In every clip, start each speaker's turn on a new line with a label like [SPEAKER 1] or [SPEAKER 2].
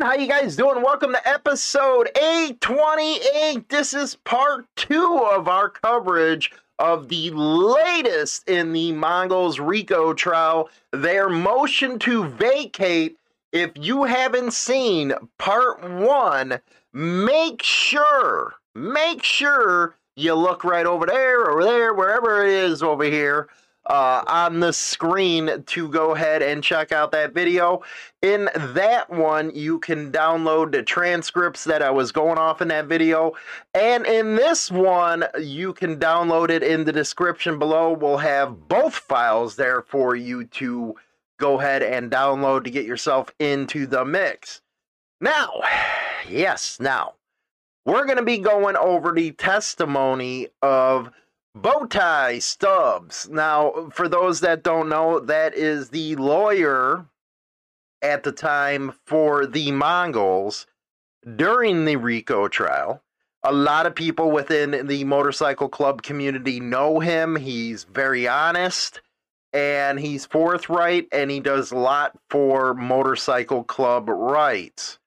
[SPEAKER 1] How you guys doing? Welcome to episode 828. This is part two of our coverage of the latest in the Mongols RICO trial. Their motion to vacate. If you haven't seen part one, make sure, make sure you look right over there, over there, wherever it is over here uh, on the screen to go ahead and check out that video. In that one, you can download the transcripts that I was going off in that video. And in this one, you can download it in the description below. We'll have both files there for you to go ahead and download to get yourself into the mix. Now, yes, now, we're going to be going over the testimony of Bowtie Stubbs. Now, for those that don't know, that is the lawyer at the time for the Mongols during the RICO trial. A lot of people within the motorcycle club community know him. He's very honest and he's forthright and he does a lot for motorcycle club rights.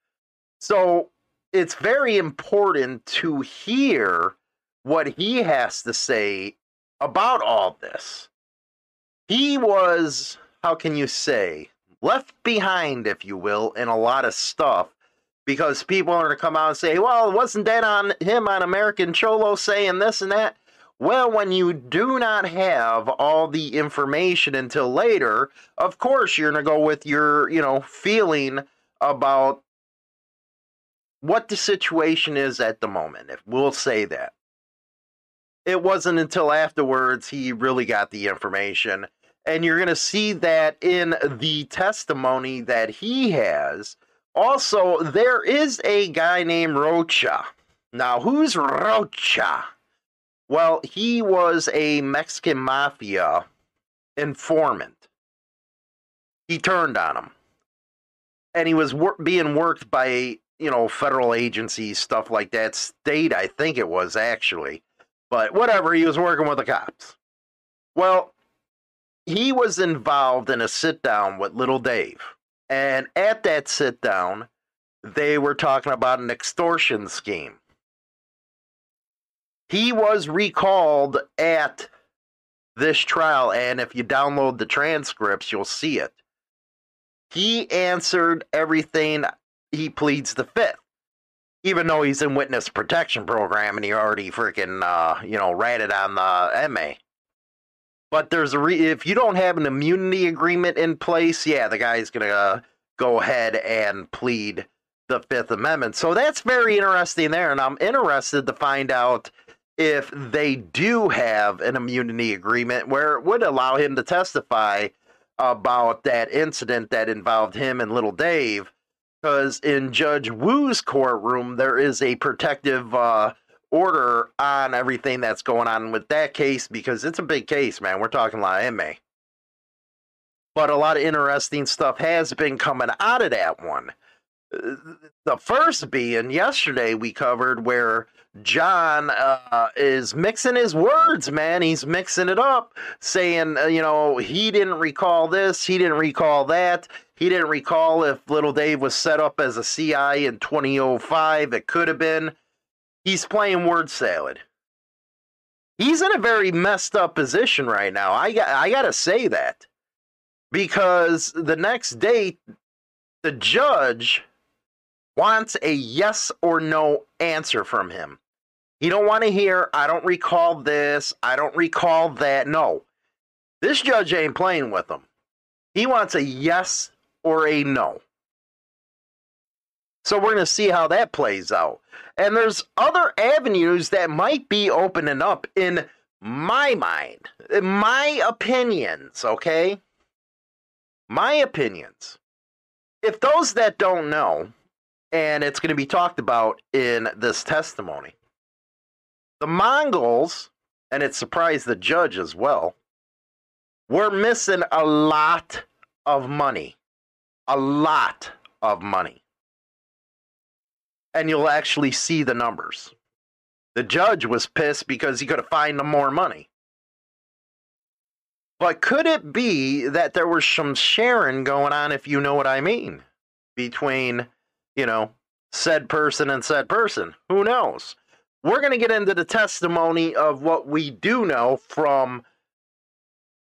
[SPEAKER 1] So it's very important to hear what he has to say about all this. He was, how can you say, left behind, if you will, in a lot of stuff because people are going to come out and say, well, it wasn't that on him on American Cholo saying this and that? Well, when you do not have all the information until later, of course you're going to go with your, you know, feeling about what the situation is at the moment. If we'll say that it wasn't until afterwards he really got the information. And you're going to see that in the testimony that he has. Also, there is a guy named Rocha. Now, who's Rocha? Well, he was a Mexican mafia informant. He turned on him. And he was wor- being worked by, you know, federal agencies, stuff like that. State, I think it was actually but whatever, he was working with the cops. Well, he was involved in a sit down with little Dave. And at that sit down, they were talking about an extortion scheme. He was recalled at this trial, and if you download the transcripts, you'll see it. He answered everything, he pleads the fifth even though he's in witness protection program and he already freaking uh, you know ratted on the MA. But there's a re- if you don't have an immunity agreement in place, yeah, the guy's gonna uh, go ahead and plead the Fifth Amendment. So that's very interesting there, and I'm interested to find out if they do have an immunity agreement where it would allow him to testify about that incident that involved him and little Dave because in Judge Wu's courtroom, there is a protective uh, order on everything that's going on with that case because it's a big case, man. We're talking a lot of MA. But a lot of interesting stuff has been coming out of that one. Uh, the first being yesterday, we covered where John uh, is mixing his words, man. He's mixing it up, saying, uh, you know, he didn't recall this, he didn't recall that he didn't recall if Little Dave was set up as a CI in 2005. It could have been. He's playing word salad. He's in a very messed up position right now. I got I got to say that. Because the next day the judge wants a yes or no answer from him. He don't want to hear I don't recall this, I don't recall that. No. This judge ain't playing with him. He wants a yes or a no. So we're going to see how that plays out. And there's other avenues that might be opening up in my mind, in my opinions, okay? My opinions. If those that don't know, and it's going to be talked about in this testimony. The Mongols, and it surprised the judge as well, were missing a lot of money. A lot of money. And you'll actually see the numbers. The judge was pissed because he could have fined them more money. But could it be that there was some sharing going on, if you know what I mean, between, you know, said person and said person? Who knows? We're going to get into the testimony of what we do know from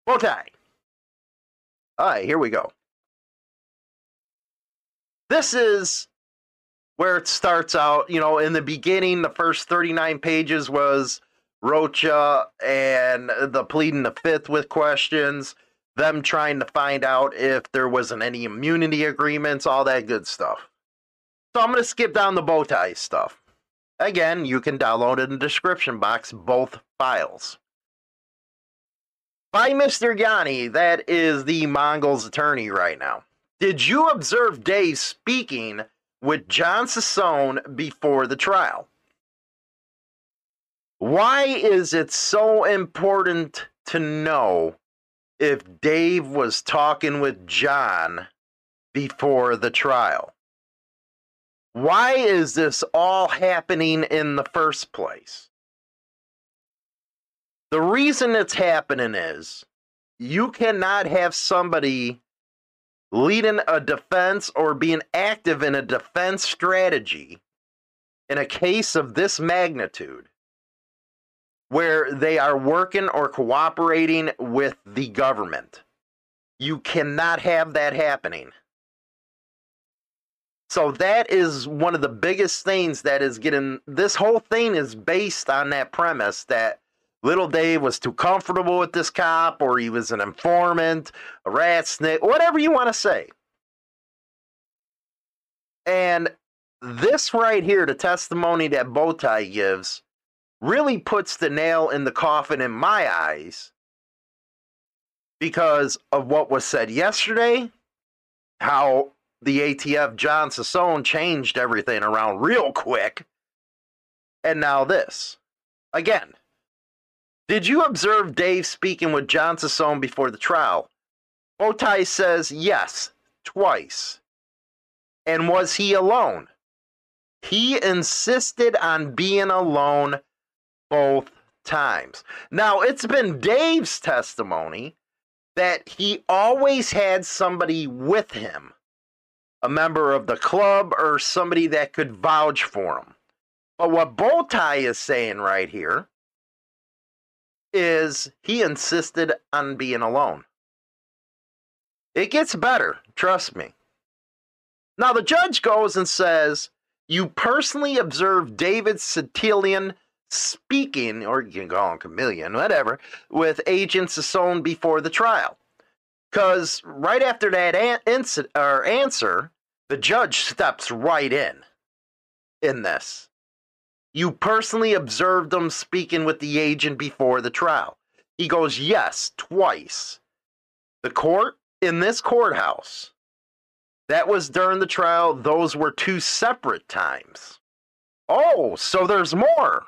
[SPEAKER 1] Bowtie. All right, here we go. This is where it starts out. You know, in the beginning, the first 39 pages was Rocha and the pleading the fifth with questions, them trying to find out if there wasn't any immunity agreements, all that good stuff. So I'm going to skip down the bow tie stuff. Again, you can download in the description box both files. By Mr. Yanny, that is the Mongols attorney right now. Did you observe Dave speaking with John Sassone before the trial? Why is it so important to know if Dave was talking with John before the trial? Why is this all happening in the first place? The reason it's happening is you cannot have somebody leading a defense or being active in a defense strategy in a case of this magnitude where they are working or cooperating with the government. You cannot have that happening. So that is one of the biggest things that is getting this whole thing is based on that premise that little Dave was too comfortable with this cop or he was an informant, a rat snake, whatever you want to say. And this right here, the testimony that Bowtie gives, really puts the nail in the coffin in my eyes because of what was said yesterday, how the ATF John Sassone changed everything around real quick, and now this. Again, did you observe Dave speaking with John Sassone before the trial? Bowtie says yes, twice. And was he alone? He insisted on being alone both times. Now, it's been Dave's testimony that he always had somebody with him, a member of the club or somebody that could vouch for him. But what Bowtie is saying right here is he insisted on being alone. It gets better, trust me. Now, the judge goes and says, You personally observed David Santillan speaking, or you can call him chameleon, whatever, with Agent Sassone before the trial. Because right after that an- inc- answer, the judge steps right in in this. You personally observed him speaking with the agent before the trial. He goes, Yes, twice. The court in this courthouse, that was during the trial, those were two separate times. Oh, so there's more.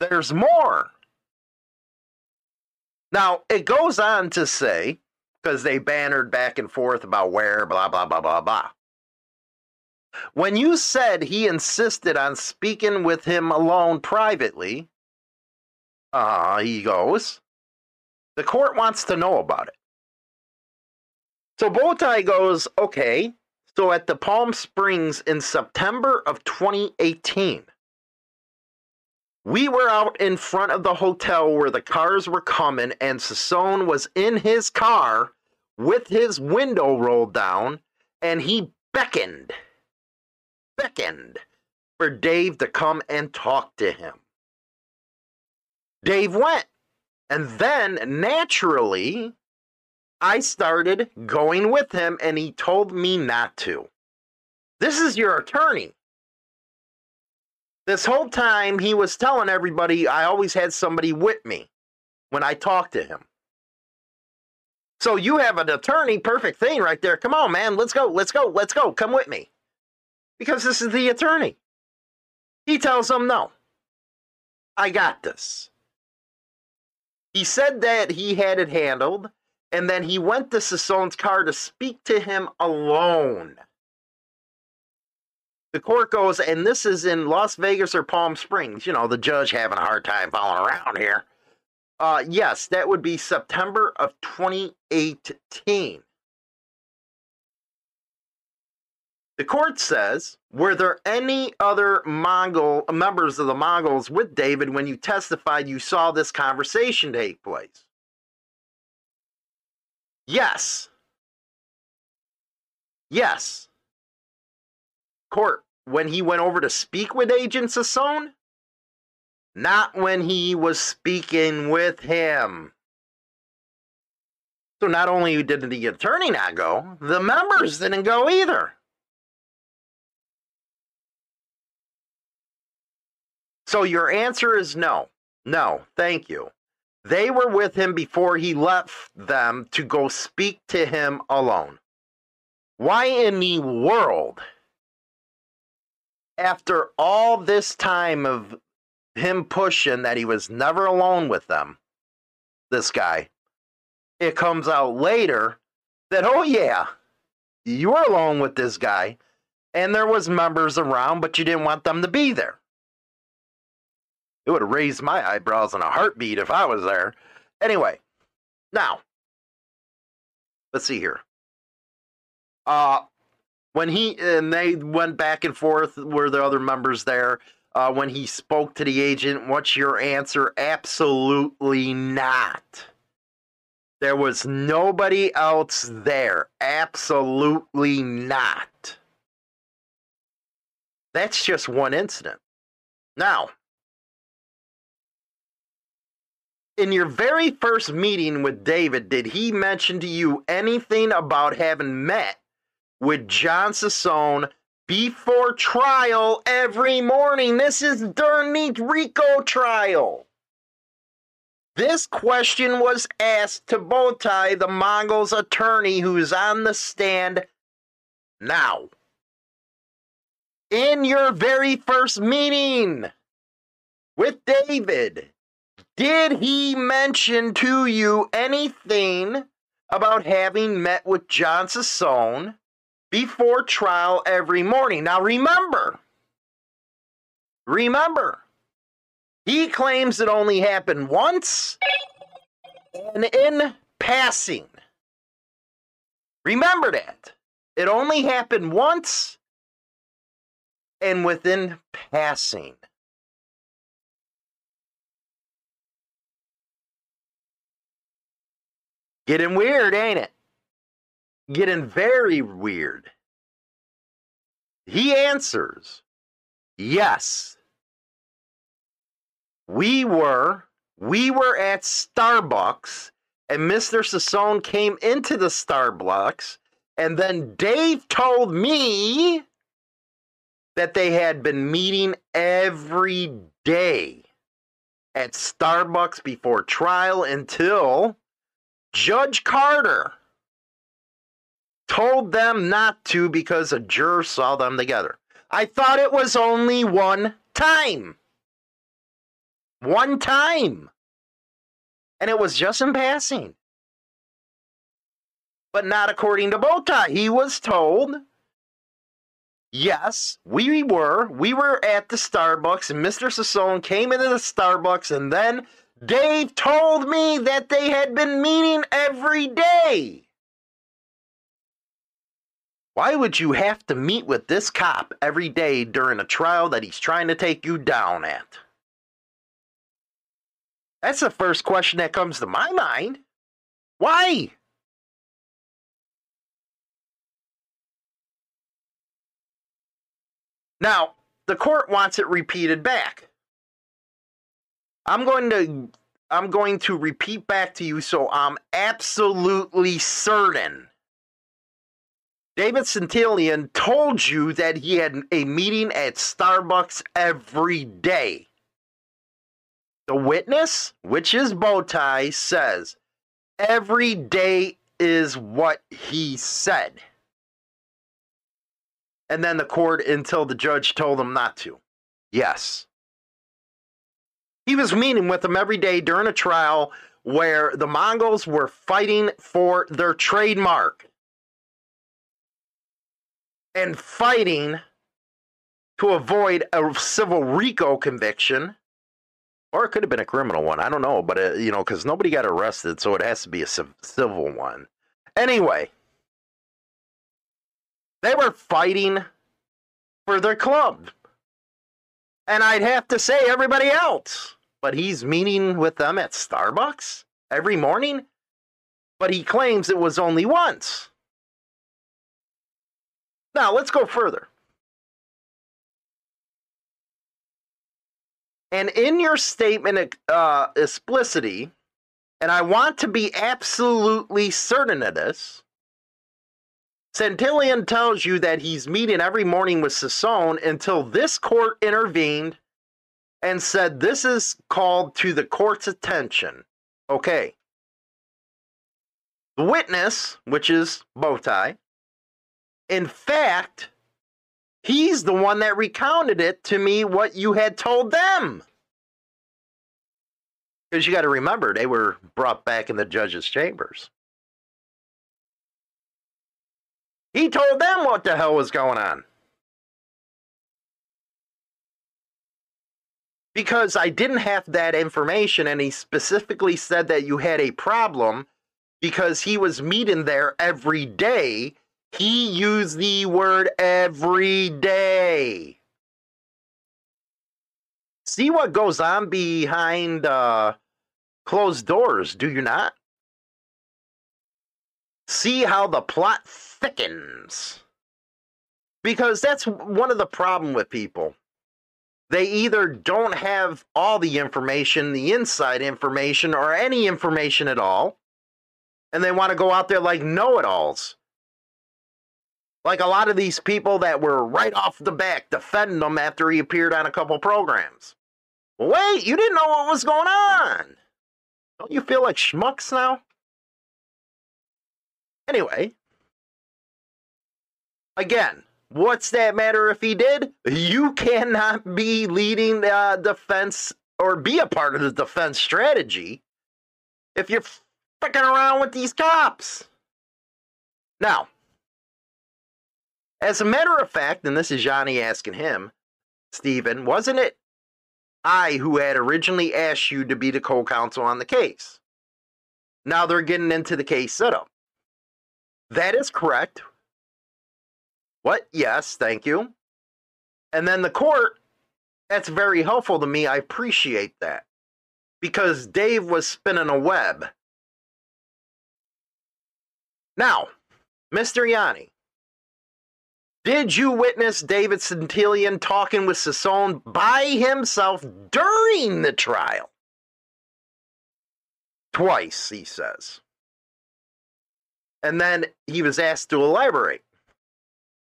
[SPEAKER 1] There's more. Now, it goes on to say, because they bannered back and forth about where, blah, blah, blah, blah, blah. When you said he insisted on speaking with him alone privately, uh, he goes, the court wants to know about it. So Bowtie goes, okay, so at the Palm Springs in September of 2018, we were out in front of the hotel where the cars were coming, and Sassone was in his car with his window rolled down, and he beckoned, beckoned for Dave to come and talk to him. Dave went, and then naturally, I started going with him, and he told me not to. This is your attorney. This whole time, he was telling everybody I always had somebody with me when I talked to him. So you have an attorney, perfect thing right there. Come on, man, let's go, let's go, let's go. Come with me. Because this is the attorney. He tells them, no, I got this. He said that he had it handled, and then he went to Sassone's car to speak to him alone. The court goes, and this is in Las Vegas or Palm Springs. You know, the judge having a hard time following around here. Uh, yes, that would be September of 2018. The court says, were there any other Mongol members of the Mongols with David when you testified you saw this conversation take place? Yes. Yes. Court, when he went over to speak with Agent Sassone? Not when he was speaking with him. So not only did the attorney not go, the members didn't go either. So your answer is no. No, thank you. They were with him before he left them to go speak to him alone. Why in the world, after all this time of him pushing that he was never alone with them, this guy, it comes out later that, oh yeah, you were alone with this guy and there was members around, but you didn't want them to be there. It would have raised my eyebrows in a heartbeat if I was there. Anyway, now, let's see here. Uh, when he and they went back and forth, were the other members there? Uh, when he spoke to the agent, what's your answer? Absolutely not. There was nobody else there. Absolutely not. That's just one incident. Now, in your very first meeting with David, did he mention to you anything about having met with John Sassone before trial every morning? This is during the Rico trial. This question was asked to Bowtie, the Mongol's attorney, who's on the stand now. In your very first meeting with David, did he mention to you anything about having met with John Sassone before trial every morning? Now remember, remember, he claims it only happened once and in passing. Remember that. It only happened once and within passing. Getting weird, ain't it? Getting very weird. He answers, Yes. We were, we were at Starbucks, and Mr. Sassone came into the Starbucks, and then Dave told me that they had been meeting every day at Starbucks before trial until Judge Carter told them not to because a juror saw them together. I thought it was only one time. One time. And it was just in passing. But not according to Bowtie. He was told, yes, we were. We were at the Starbucks, and Mr. Sassone came into the Starbucks, and then Dave told me that they had been meeting every day. Why would you have to meet with this cop every day during a trial that he's trying to take you down at? That's the first question that comes to my mind. Why? Now, the court wants it repeated back. I'm going to I'm going to repeat back to you so I'm absolutely certain. David Santillan told you that he had a meeting at Starbucks every day. The witness, which is Bowtie, says every day is what he said. and then the court until the judge told him not to. Yes. He was meeting with them every day during a trial where the Mongols were fighting for their trademark and fighting to avoid a civil RICO conviction. Or it could have been a criminal one. I don't know. But, uh, you know, because nobody got arrested, so it has to be a civil one. Anyway, they were fighting for their club. And I'd have to say everybody else. But he's meeting with them at Starbucks every morning. But he claims it was only once. Now, let's go further. And in your statement uh, explicitity, and I want to be absolutely certain of this, Santillan tells you that he's meeting every morning with Sassoon until this court intervened and said this is called to the court's attention. Okay. The witness, which is Bowtie, in fact, he's the one that recounted it to me what you had told them. Because you got to remember, they were brought back in the judge's chambers. He told them what the hell was going on. Because I didn't have that information, and he specifically said that you had a problem because he was meeting there every day. He used the word every day. See what goes on behind uh, closed doors, do you not? See how the plot thickens. Because that's one of the problem with people. They either don't have all the information, the inside information, or any information at all, and they want to go out there like know-it-alls. Like a lot of these people that were right off the back defending him after he appeared on a couple programs. Wait, you didn't know what was going on. Don't you feel like schmucks now? Anyway, again, what's that matter if he did? You cannot be leading the uh, defense or be a part of the defense strategy if you're fucking around with these cops. Now, as a matter of fact, and this is Johnny asking him, Stephen, wasn't it I who had originally asked you to be the co counsel on the case? Now they're getting into the case setup. That is correct. What? Yes, thank you. And then the court, that's very helpful to me. I appreciate that. Because Dave was spinning a web. Now, Mr. Yanny, did you witness David Santillan talking with Sassoon by himself during the trial? Twice, he says. And then he was asked to elaborate.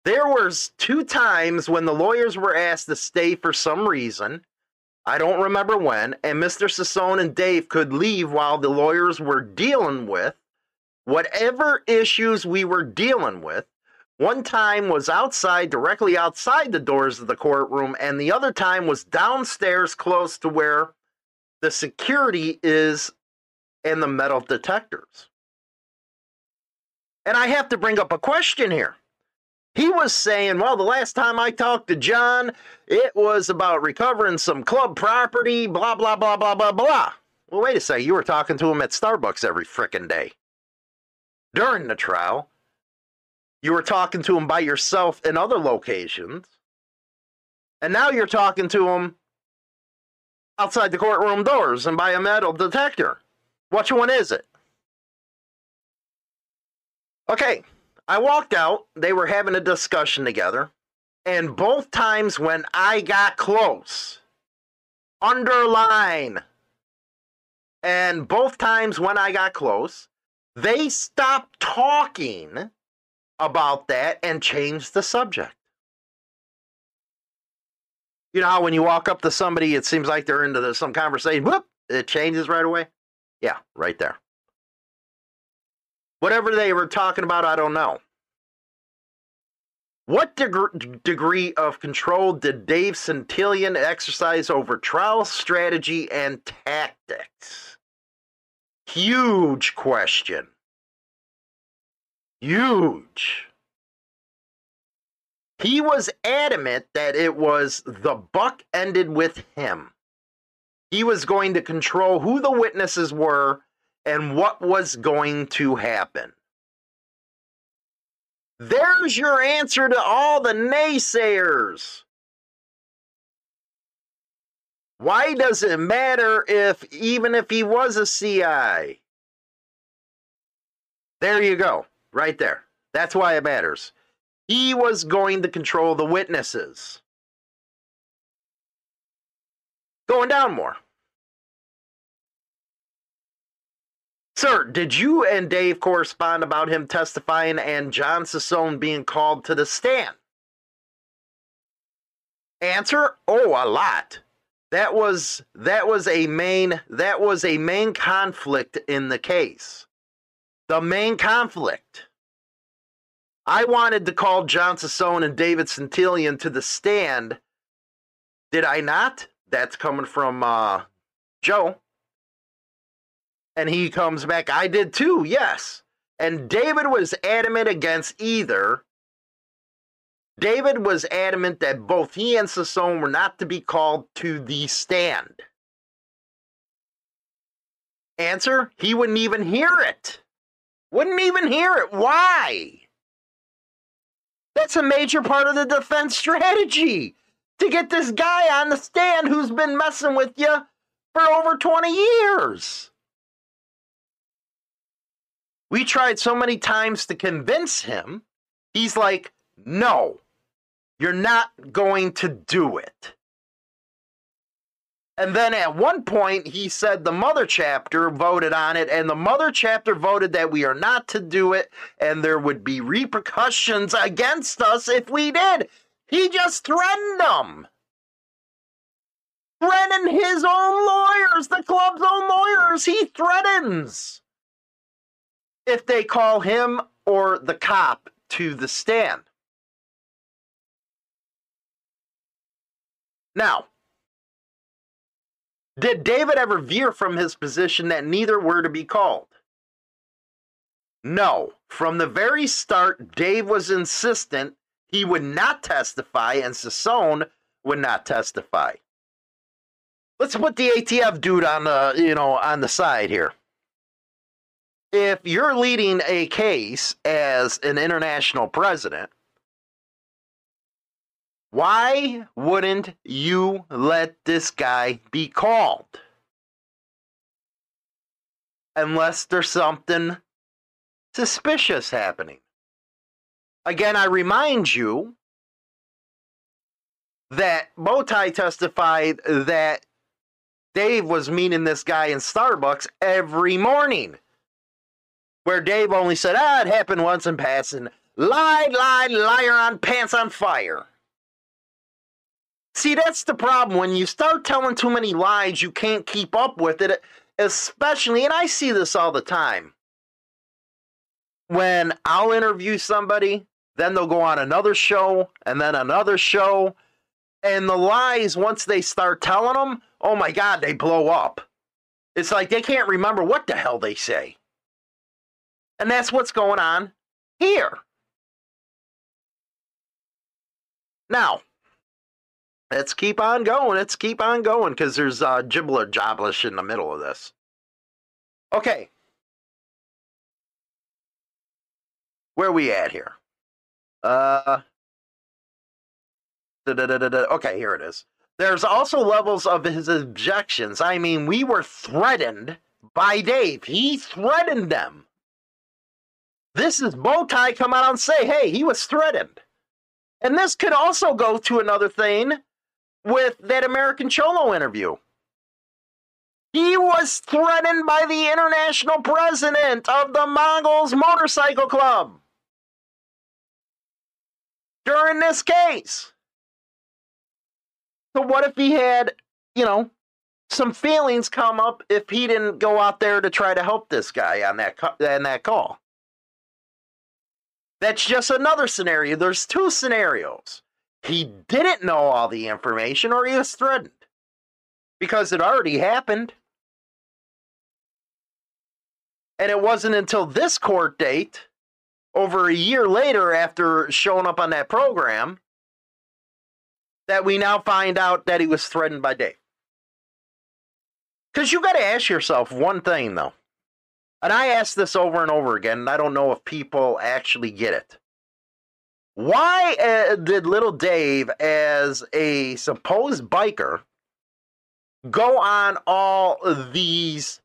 [SPEAKER 1] There was two times when the lawyers were asked to stay for some reason. I don't remember when, and Mr. Sassoon and Dave could leave while the lawyers were dealing with whatever issues we were dealing with. One time was outside, directly outside the doors of the courtroom, and the other time was downstairs close to where the security is and the metal detectors. And I have to bring up a question here. He was saying, well, the last time I talked to John, it was about recovering some club property, blah, blah, blah, blah, blah, blah. Well, wait a second. You were talking to him at Starbucks every frickin' day. During the trial, you were talking to him by yourself in other locations. And now you're talking to him outside the courtroom doors and by a metal detector. Which one is it? Okay, I walked out. They were having a discussion together. And both times when I got close, underline, and both times when I got close, they stopped talking about that and changed the subject. You know how when you walk up to somebody, it seems like they're into some conversation, whoop, it changes right away? Yeah, right there. Whatever they were talking about, I don't know. What deg- degree of control did Dave Santillan exercise over trial strategy and tactics? Huge question. Huge. He was adamant that it was the buck ended with him. He was going to control who the witnesses were and what was going to happen. There's your answer to all the naysayers. Why does it matter if, even if he was a CI? There you go, right there. That's why it matters. He was going to control the witnesses. Going down more. Sir, did you and Dave correspond about him testifying and John Sassone being called to the stand? Answer: Oh, a lot. That was that was a main that was a main conflict in the case. The main conflict. I wanted to call John Sassone and David Santillan to the stand. Did I not? That's coming from uh, Joe. And he comes back, I did too, yes. And David was adamant against either. David was adamant that both he and Sassone were not to be called to the stand. Answer: He wouldn't even hear it. Wouldn't even hear it. Why? That's a major part of the defense strategy to get this guy on the stand who's been messing with you for over 20 years. We tried so many times to convince him. He's like, no, you're not going to do it. And then at one point, he said the mother chapter voted on it, and the mother chapter voted that we are not to do it, and there would be repercussions against us if we did. He just threatened them. Threatened his own lawyers, the club's own lawyers. He threatens if they call him or the cop to the stand. Now, did David ever veer from his position that neither were to be called? No. From the very start, Dave was insistent he would not testify and Sassone would not testify. Let's put the ATF dude on the, you know, on the side here if you're leading a case as an international president, why wouldn't you let this guy be called? Unless there's something suspicious happening. Again, I remind you that Bowtie testified that Dave was meeting this guy in Starbucks every morning where Dave only said, ah, it happened once in passing. Lied, lied, liar on pants on fire. See, that's the problem. When you start telling too many lies, you can't keep up with it, especially, and I see this all the time. When I'll interview somebody, then they'll go on another show, and then another show. And the lies, once they start telling them, oh my God, they blow up. It's like they can't remember what the hell they say. And that's what's going on here. Now, let's keep on going. Let's keep on going because there's uh, Gibbler Joblish in the middle of this. Okay. Where we at here? Uh. Okay, here it is. There's also levels of his objections. I mean, we were threatened by Dave. He threatened them. This is Bowtie come out and say, hey, he was threatened. And this could also go to another thing with that American Cholo interview. He was threatened by the international president of the Mongols Motorcycle Club during this case. So, what if he had, you know, some feelings come up if he didn't go out there to try to help this guy on that on that call? That's just another scenario. There's two scenarios. He didn't know all the information or he was threatened because it already happened. And it wasn't until this court date, over a year later after showing up on that program, that we now find out that he was threatened by Dave. Because you got to ask yourself one thing, though. And I ask this over and over again, and I don't know if people actually get it. Why uh, did little Dave, as a supposed biker, go on all these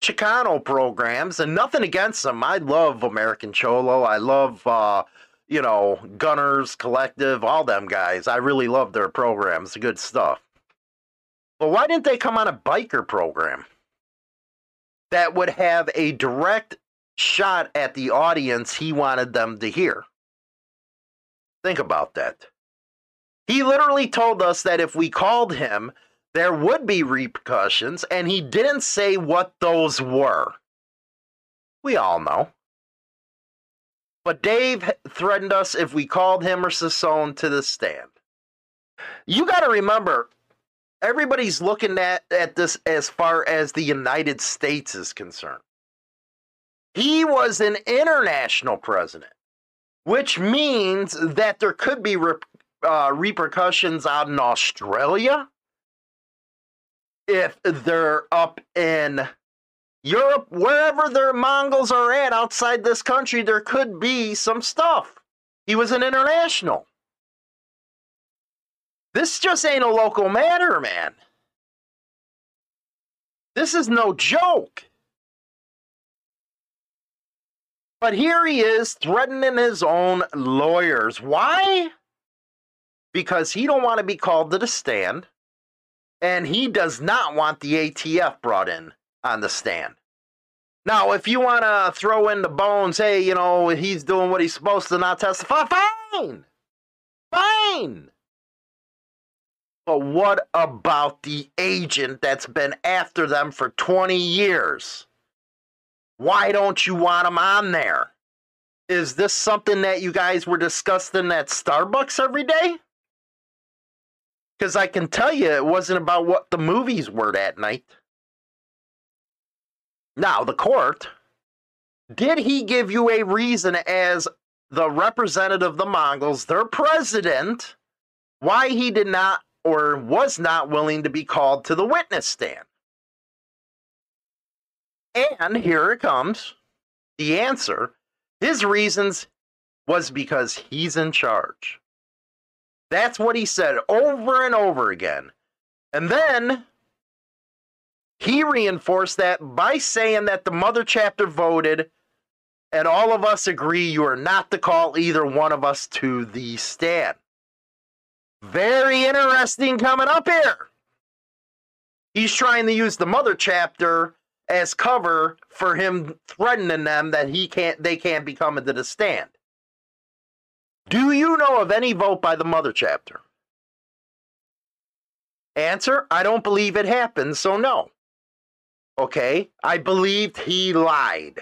[SPEAKER 1] Chicano programs? And nothing against them. I love American Cholo. I love, uh, you know, Gunners Collective, all them guys. I really love their programs. Good stuff. But why didn't they come on a biker program? That would have a direct shot at the audience he wanted them to hear. Think about that. He literally told us that if we called him, there would be repercussions, and he didn't say what those were. We all know. But Dave threatened us if we called him or Sasson to the stand. You got to remember, everybody's looking at, at this as far as the United States is concerned. He was an international president, which means that there could be rep, uh, repercussions out in Australia if they're up in Europe, wherever their Mongols are at outside this country, there could be some stuff. He was an international. This just ain't a local matter, man. This is no joke. But here he is threatening his own lawyers. Why? Because he don't want to be called to the stand and he does not want the ATF brought in on the stand. Now, if you want to throw in the bones, hey, you know, he's doing what he's supposed to not testify, fine. Fine. But what about the agent that's been after them for 20 years? Why don't you want him on there? Is this something that you guys were discussing at Starbucks every day? Because I can tell you it wasn't about what the movies were that night. Now, the court, did he give you a reason as the representative of the Mongols, their president, why he did not or was not willing to be called to the witness stand. And here it comes. The answer his reasons was because he's in charge. That's what he said over and over again. And then he reinforced that by saying that the mother chapter voted and all of us agree you are not to call either one of us to the stand. Very interesting coming up here. He's trying to use the mother chapter as cover for him threatening them that he can't they can't be coming to the stand. Do you know of any vote by the mother chapter? Answer, I don't believe it happened, so no. Okay, I believed he lied.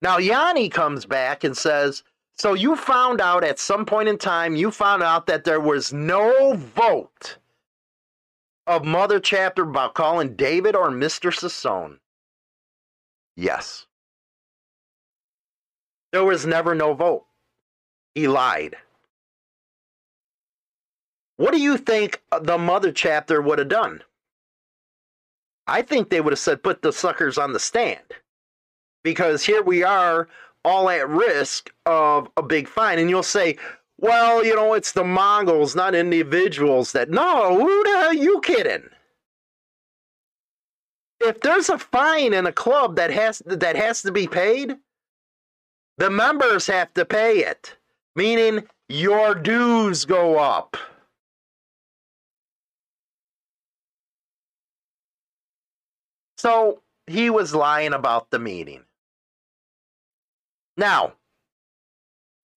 [SPEAKER 1] Now Yanny comes back and says, so you found out at some point in time, you found out that there was no vote of Mother Chapter about calling David or Mr. Sasson. Yes. There was never no vote. He lied. What do you think uh, the Mother Chapter would have done? I think they would have said, put the suckers on the stand. Because here we are all at risk of a big fine. And you'll say, well, you know, it's the Mongols, not individuals that. No, who the hell are you kidding? If there's a fine in a club that has that has to be paid, the members have to pay it, meaning your dues go up. So he was lying about the meeting. Now,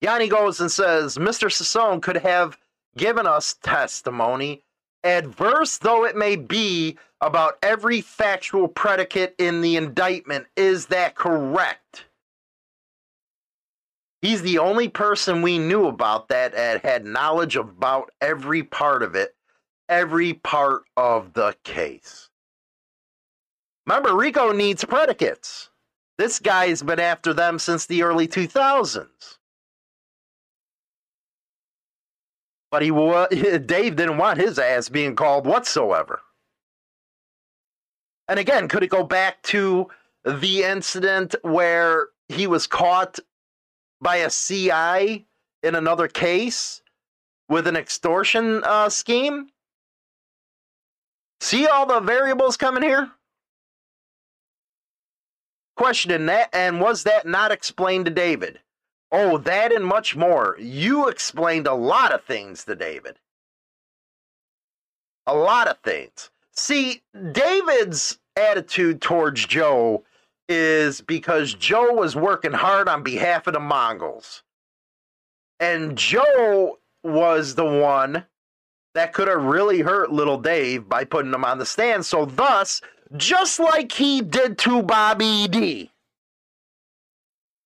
[SPEAKER 1] Yanny goes and says Mr. Sasson could have given us testimony, adverse though it may be, about every factual predicate in the indictment. Is that correct? He's the only person we knew about that that had knowledge about every part of it, every part of the case. Remember, Rico needs predicates. This guy's been after them since the early 2000s. But he Dave didn't want his ass being called whatsoever. And again, could it go back to the incident where he was caught by a CI in another case with an extortion uh, scheme? See all the variables coming here? Question that, and was that not explained to David? Oh, that and much more. You explained a lot of things to David. A lot of things. See, David's attitude towards Joe is because Joe was working hard on behalf of the Mongols. And Joe was the one that could have really hurt little Dave by putting him on the stand. So, thus, just like he did to Bobby D,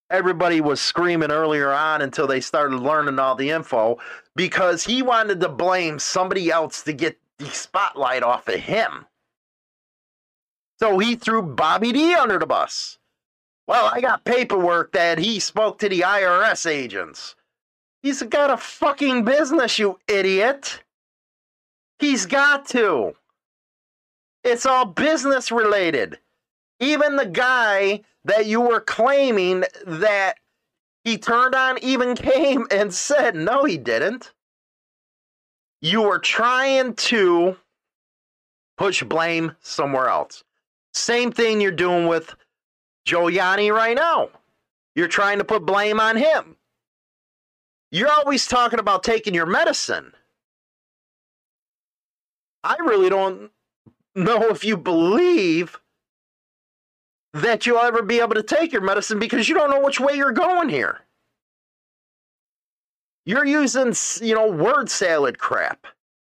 [SPEAKER 1] everybody was screaming earlier on until they started learning all the info because he wanted to blame somebody else to get the spotlight off of him. So he threw Bobby D under the bus. Well, I got paperwork that he spoke to the IRS agents. He's got a fucking business, you idiot. He's got to. It's all business related. Even the guy that you were claiming that he turned on even came and said, no, he didn't. You were trying to push blame somewhere else. Same thing you're doing with Yanny right now. You're trying to put blame on him. You're always talking about taking your medicine. I really don't know if you believe that you'll ever be able to take your medicine because you don't know which way you're going here. You're using, you know, word salad crap.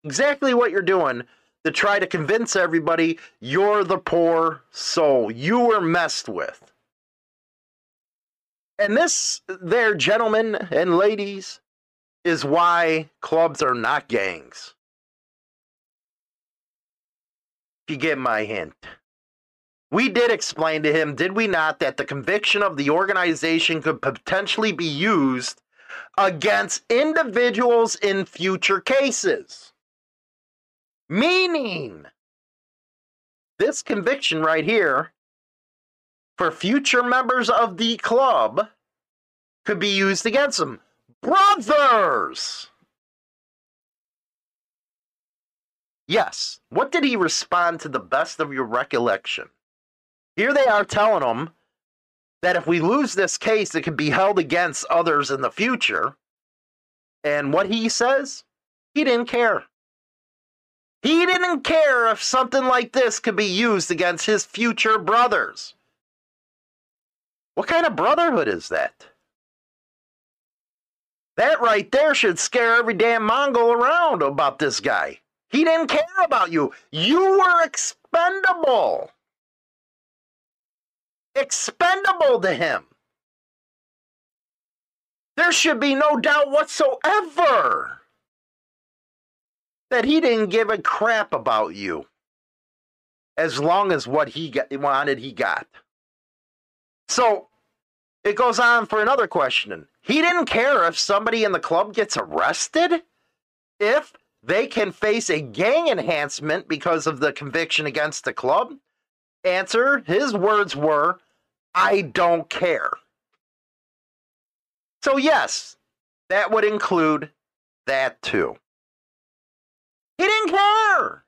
[SPEAKER 1] Exactly what you're doing to try to convince everybody you're the poor soul. You were messed with. And this, there, gentlemen and ladies, is why clubs are not gangs. If you get my hint. We did explain to him, did we not, that the conviction of the organization could potentially be used against individuals in future cases. Meaning, this conviction right here for future members of the club could be used against them. Brothers! Yes. What did he respond to the best of your recollection? Here they are telling him that if we lose this case, it could be held against others in the future. And what he says, he didn't care. He didn't care if something like this could be used against his future brothers. What kind of brotherhood is that? That right there should scare every damn Mongol around about this guy. He didn't care about you. You were expendable. Expendable to him. There should be no doubt whatsoever that he didn't give a crap about you as long as what he got, wanted he got. So it goes on for another question. He didn't care if somebody in the club gets arrested if they can face a gang enhancement because of the conviction against the club. Answer his words were, I don't care. So, yes, that would include that too. He didn't care.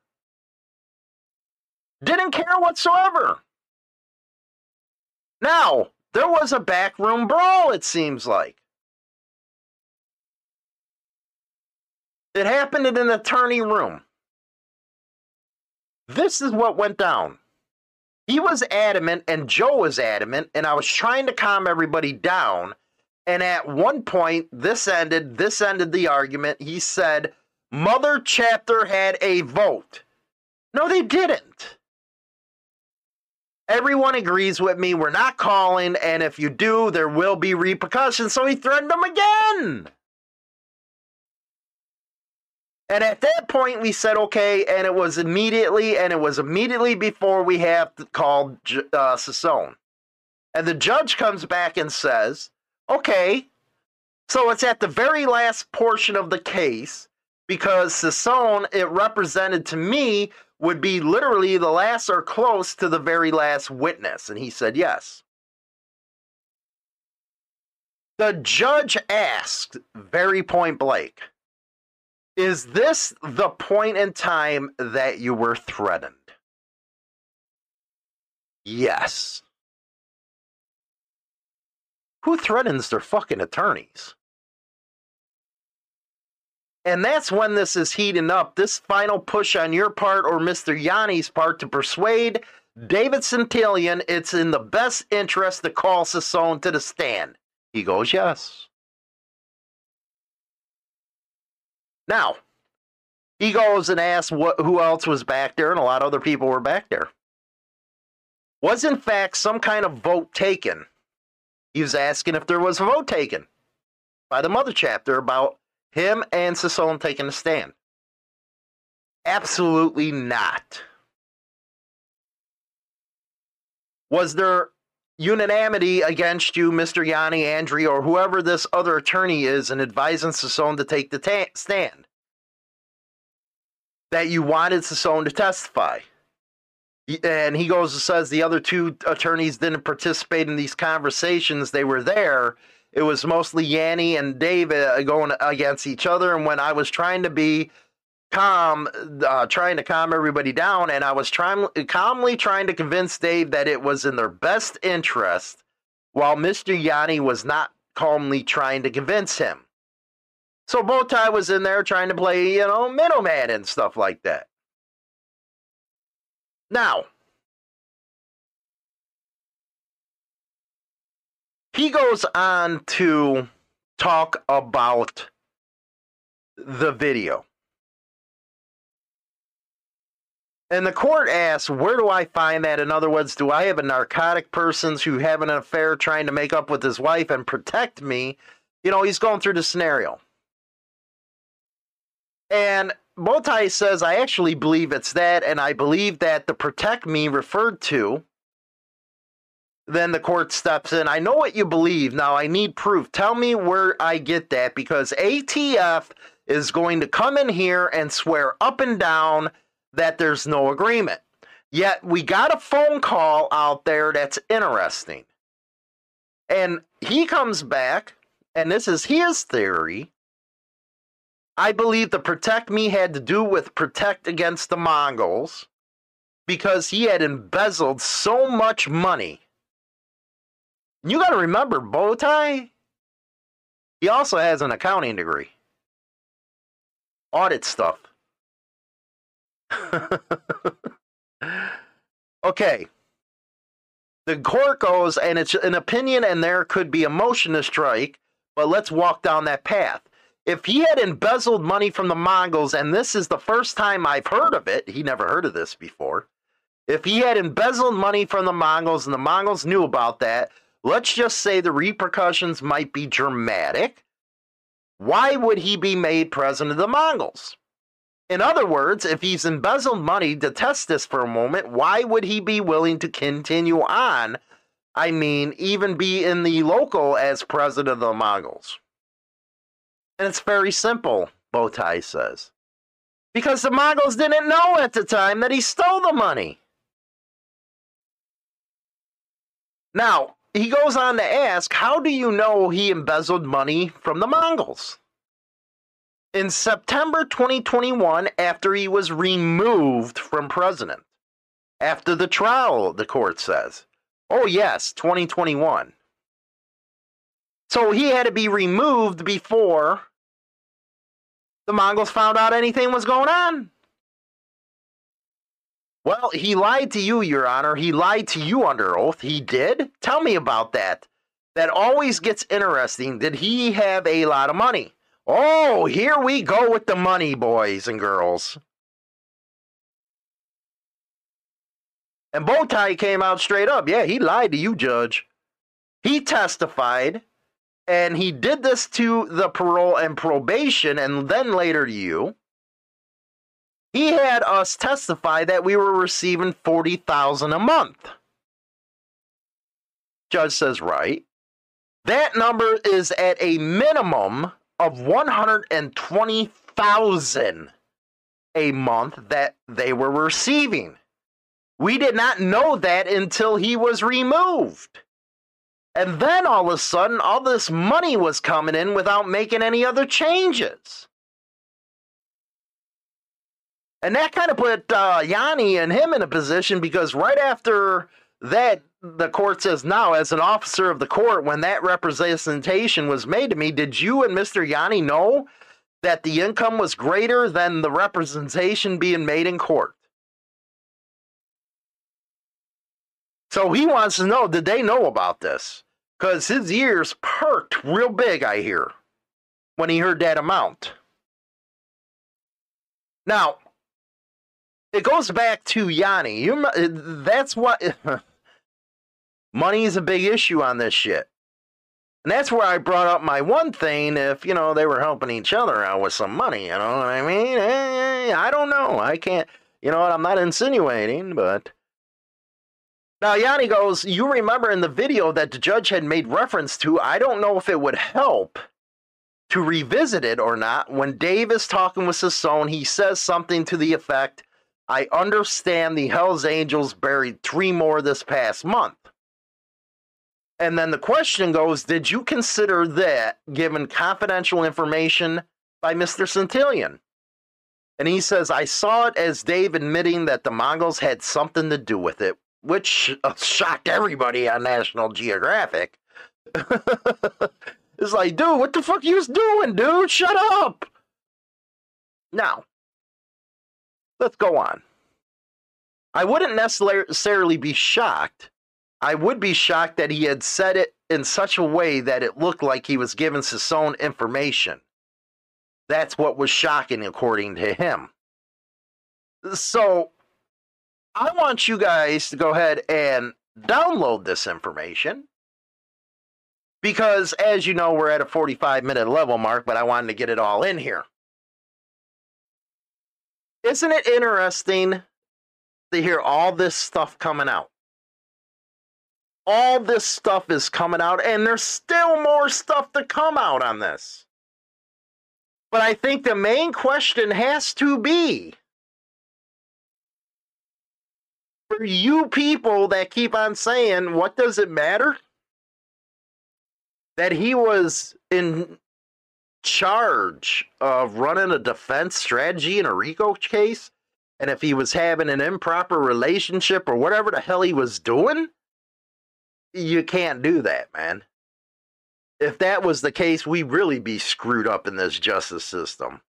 [SPEAKER 1] Didn't care whatsoever. Now, there was a backroom brawl, it seems like. It happened in an attorney room. This is what went down. He was adamant, and Joe was adamant, and I was trying to calm everybody down. And at one point, this ended, this ended the argument. He said, Mother chapter had a vote. No, they didn't. Everyone agrees with me. We're not calling, and if you do, there will be repercussions. So he threatened them again. And at that point, we said, okay, and it was immediately, and it was immediately before we have called uh, Sasone. And the judge comes back and says, okay, so it's at the very last portion of the case because Sasone, it represented to me, would be literally the last or close to the very last witness. And he said yes. The judge asked very point blank, is this the point in time that you were threatened? Yes. Who threatens their fucking attorneys? And that's when this is heating up. This final push on your part or Mr. Yanny's part to persuade David Santillan it's in the best interest to call Sasone to the stand. He goes, yes. Now, he goes and asks what, who else was back there, and a lot of other people were back there. Was in fact some kind of vote taken? He was asking if there was a vote taken by the mother chapter about him and Sasone taking a stand. Absolutely not. Was there unanimity against you, Mr. Yanny Andri, or whoever this other attorney is, in advising Sasone to take the ta- stand? That you wanted Sasone to testify. And he goes and says the other two attorneys didn't participate in these conversations. They were there. It was mostly Yanny and David uh, going against each other. And when I was trying to be calm, uh, trying to calm everybody down, and I was trying calmly trying to convince Dave that it was in their best interest, while Mr. Yanny was not calmly trying to convince him. So Bowtie was in there trying to play, you know, middleman and stuff like that. Now, he goes on to talk about the video. And the court asks, where do I find that? In other words, do I have a narcotic person who having an affair trying to make up with his wife and protect me? You know, he's going through the scenario. And Bowtie says, I actually believe it's that, and I believe that the protect me referred to. Then the court steps in. I know what you believe. Now I need proof. Tell me where I get that because ATF is going to come in here and swear up and down that there's no agreement. Yet we got a phone call out there that's interesting. And he comes back, and this is his theory. I believe the protect me had to do with protect against the Mongols because he had embezzled so much money. You got to remember, Bowtie, he also has an accounting degree, audit stuff. okay. The court goes, and it's an opinion, and there could be a motion to strike, but let's walk down that path. If he had embezzled money from the Mongols, and this is the first time I've heard of it, he never heard of this before. If he had embezzled money from the Mongols and the Mongols knew about that, let's just say the repercussions might be dramatic. Why would he be made president of the Mongols? In other words, if he's embezzled money to test this for a moment, why would he be willing to continue on? I mean, even be in the local as president of the Mongols. And it's very simple, Bowtie says. Because the Mongols didn't know at the time that he stole the money. Now, he goes on to ask, how do you know he embezzled money from the Mongols? In September 2021 after he was removed from president. After the trial, the court says. Oh, yes, 2021. So he had to be removed before the Mongols found out anything was going on. Well, he lied to you, Your Honor. He lied to you under oath. He did? Tell me about that. That always gets interesting. Did he have a lot of money? Oh, here we go with the money, boys and girls. And Bowtie came out straight up. Yeah, he lied to you, Judge. He testified and he did this to the parole and probation and then later to you. He had us testify that we were receiving 40,000 a month. Judge says, right. That number is at a minimum of 120,000 a month that they were receiving. We did not know that until he was removed. And then all of a sudden, all this money was coming in without making any other changes. And that kind of put uh, Yanny and him in a position because right after that, the court says, now, as an officer of the court, when that representation was made to me, did you and Mr. Yanny know that the income was greater than the representation being made in court? So he wants to know did they know about this? Because his ears perked real big, I hear, when he heard that amount. Now, it goes back to Yanny. You, that's what money is a big issue on this shit. And that's where I brought up my one thing. If, you know, they were helping each other out with some money, you know what I mean? Eh, I don't know. I can't, you know what? I'm not insinuating, but now, Yanny goes, You remember in the video that the judge had made reference to, I don't know if it would help to revisit it or not. When Dave is talking with Sasson, he says something to the effect, I understand the Hells Angels buried three more this past month. And then the question goes, Did you consider that given confidential information by Mr. Santillan? And he says, I saw it as Dave admitting that the Mongols had something to do with it, which uh, shocked everybody on National Geographic. it's like, dude, what the fuck you doing, dude? Shut up. Now, let's go on. I wouldn't necessarily be shocked. I would be shocked that he had said it in such a way that it looked like he was giving own information. That's what was shocking, according to him. So, I want you guys to go ahead and download this information because, as you know, we're at a 45 minute level mark, but I wanted to get it all in here. Isn't it interesting to hear all this stuff coming out? All this stuff is coming out, and there's still more stuff to come out on this. But I think the main question has to be for you people that keep on saying, what does it matter? That he was in charge of running a defense strategy in a RICO case, and if he was having an improper relationship or whatever the hell he was doing, you can't do that, man. If that was the case, we'd really be screwed up in this justice system.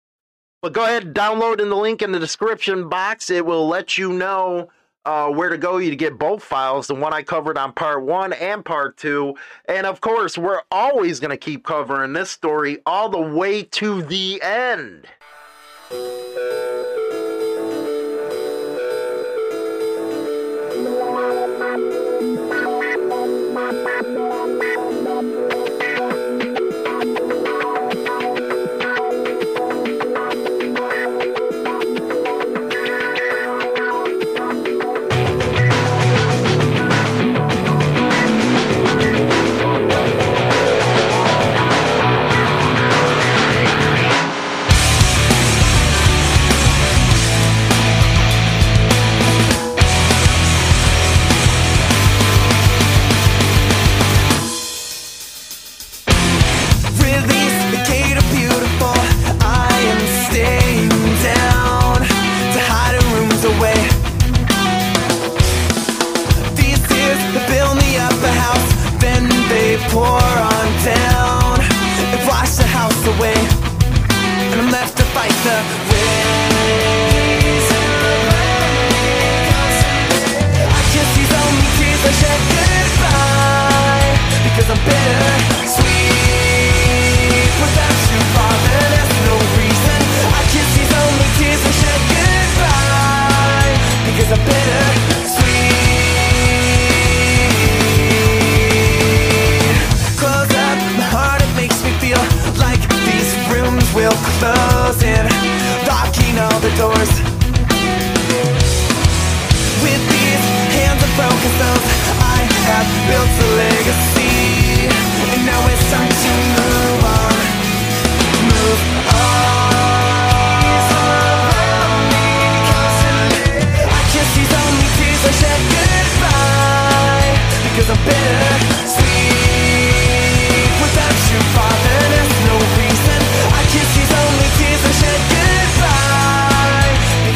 [SPEAKER 1] But go ahead and download in the link in the description box. It will let you know uh, where to go you get both files the one i covered on part one and part two and of course we're always going to keep covering this story all the way to the end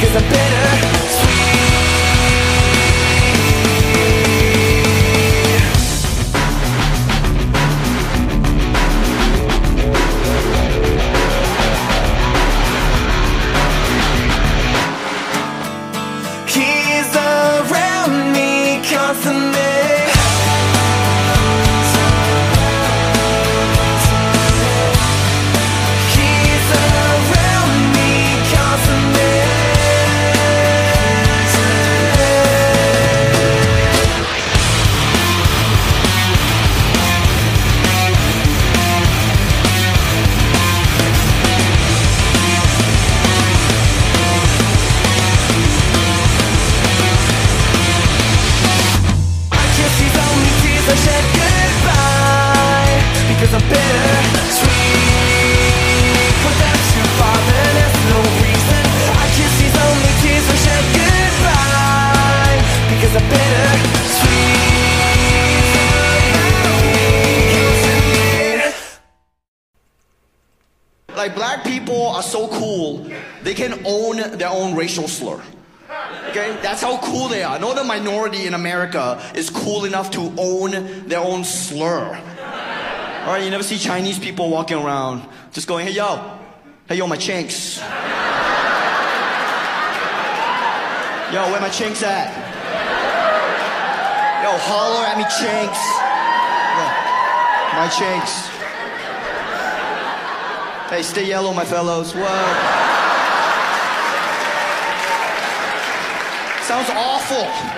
[SPEAKER 2] Because I'm bitter,
[SPEAKER 3] America is cool enough to own their own slur. All right, you never see Chinese people walking around just going, "Hey yo, hey yo, my chinks." Yo, where my chinks at? Yo, holler at me, chinks. My chinks. Hey, stay yellow, my fellows. Whoa. Sounds awful.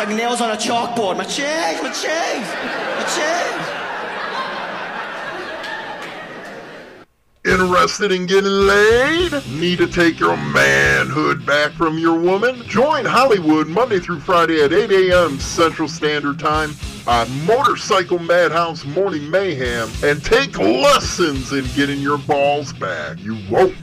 [SPEAKER 3] It's like nails on a chalkboard. My chinks, my chinks, my chinks.
[SPEAKER 4] Interested in getting laid? Need to take your manhood back from your woman? Join Hollywood Monday through Friday at 8 a.m. Central Standard Time on Motorcycle Madhouse Morning Mayhem and take lessons in getting your balls back. You won't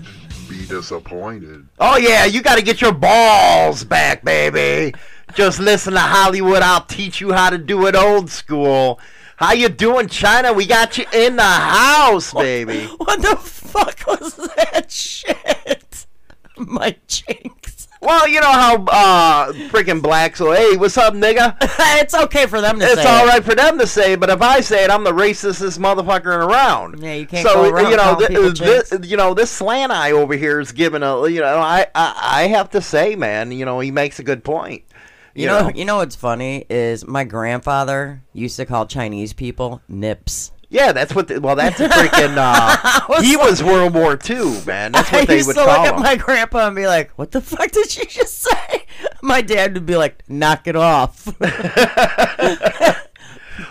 [SPEAKER 4] be disappointed.
[SPEAKER 1] Oh yeah, you got to get your balls back, baby. Just listen to Hollywood. I'll teach you how to do it old school. How you doing, China? We got you in the house, baby.
[SPEAKER 5] What the fuck was that shit? My jinx.
[SPEAKER 1] Well, you know how uh freaking blacks will, hey, what's up, nigga?
[SPEAKER 5] it's okay for them to
[SPEAKER 1] It's
[SPEAKER 5] say.
[SPEAKER 1] all
[SPEAKER 5] it.
[SPEAKER 1] for them to say, but if I say it, I'm the racistest motherfucker around.
[SPEAKER 5] Yeah, you can't
[SPEAKER 1] so,
[SPEAKER 5] go around
[SPEAKER 1] you know,
[SPEAKER 5] people
[SPEAKER 1] this,
[SPEAKER 5] jinx.
[SPEAKER 1] you know, this slant eye over here is giving a, you know, I, I, I have to say, man, you know, he makes a good point.
[SPEAKER 5] You know, you know what's funny is my grandfather used to call Chinese people nips.
[SPEAKER 1] Yeah, that's what. The, well, that's a freaking. Uh,
[SPEAKER 5] was
[SPEAKER 1] he
[SPEAKER 5] like-
[SPEAKER 1] was World War II, man. That's
[SPEAKER 5] I
[SPEAKER 1] what they
[SPEAKER 5] used
[SPEAKER 1] would
[SPEAKER 5] to
[SPEAKER 1] call
[SPEAKER 5] look at my grandpa and be like, "What the fuck did she just say?" My dad would be like, "Knock it off."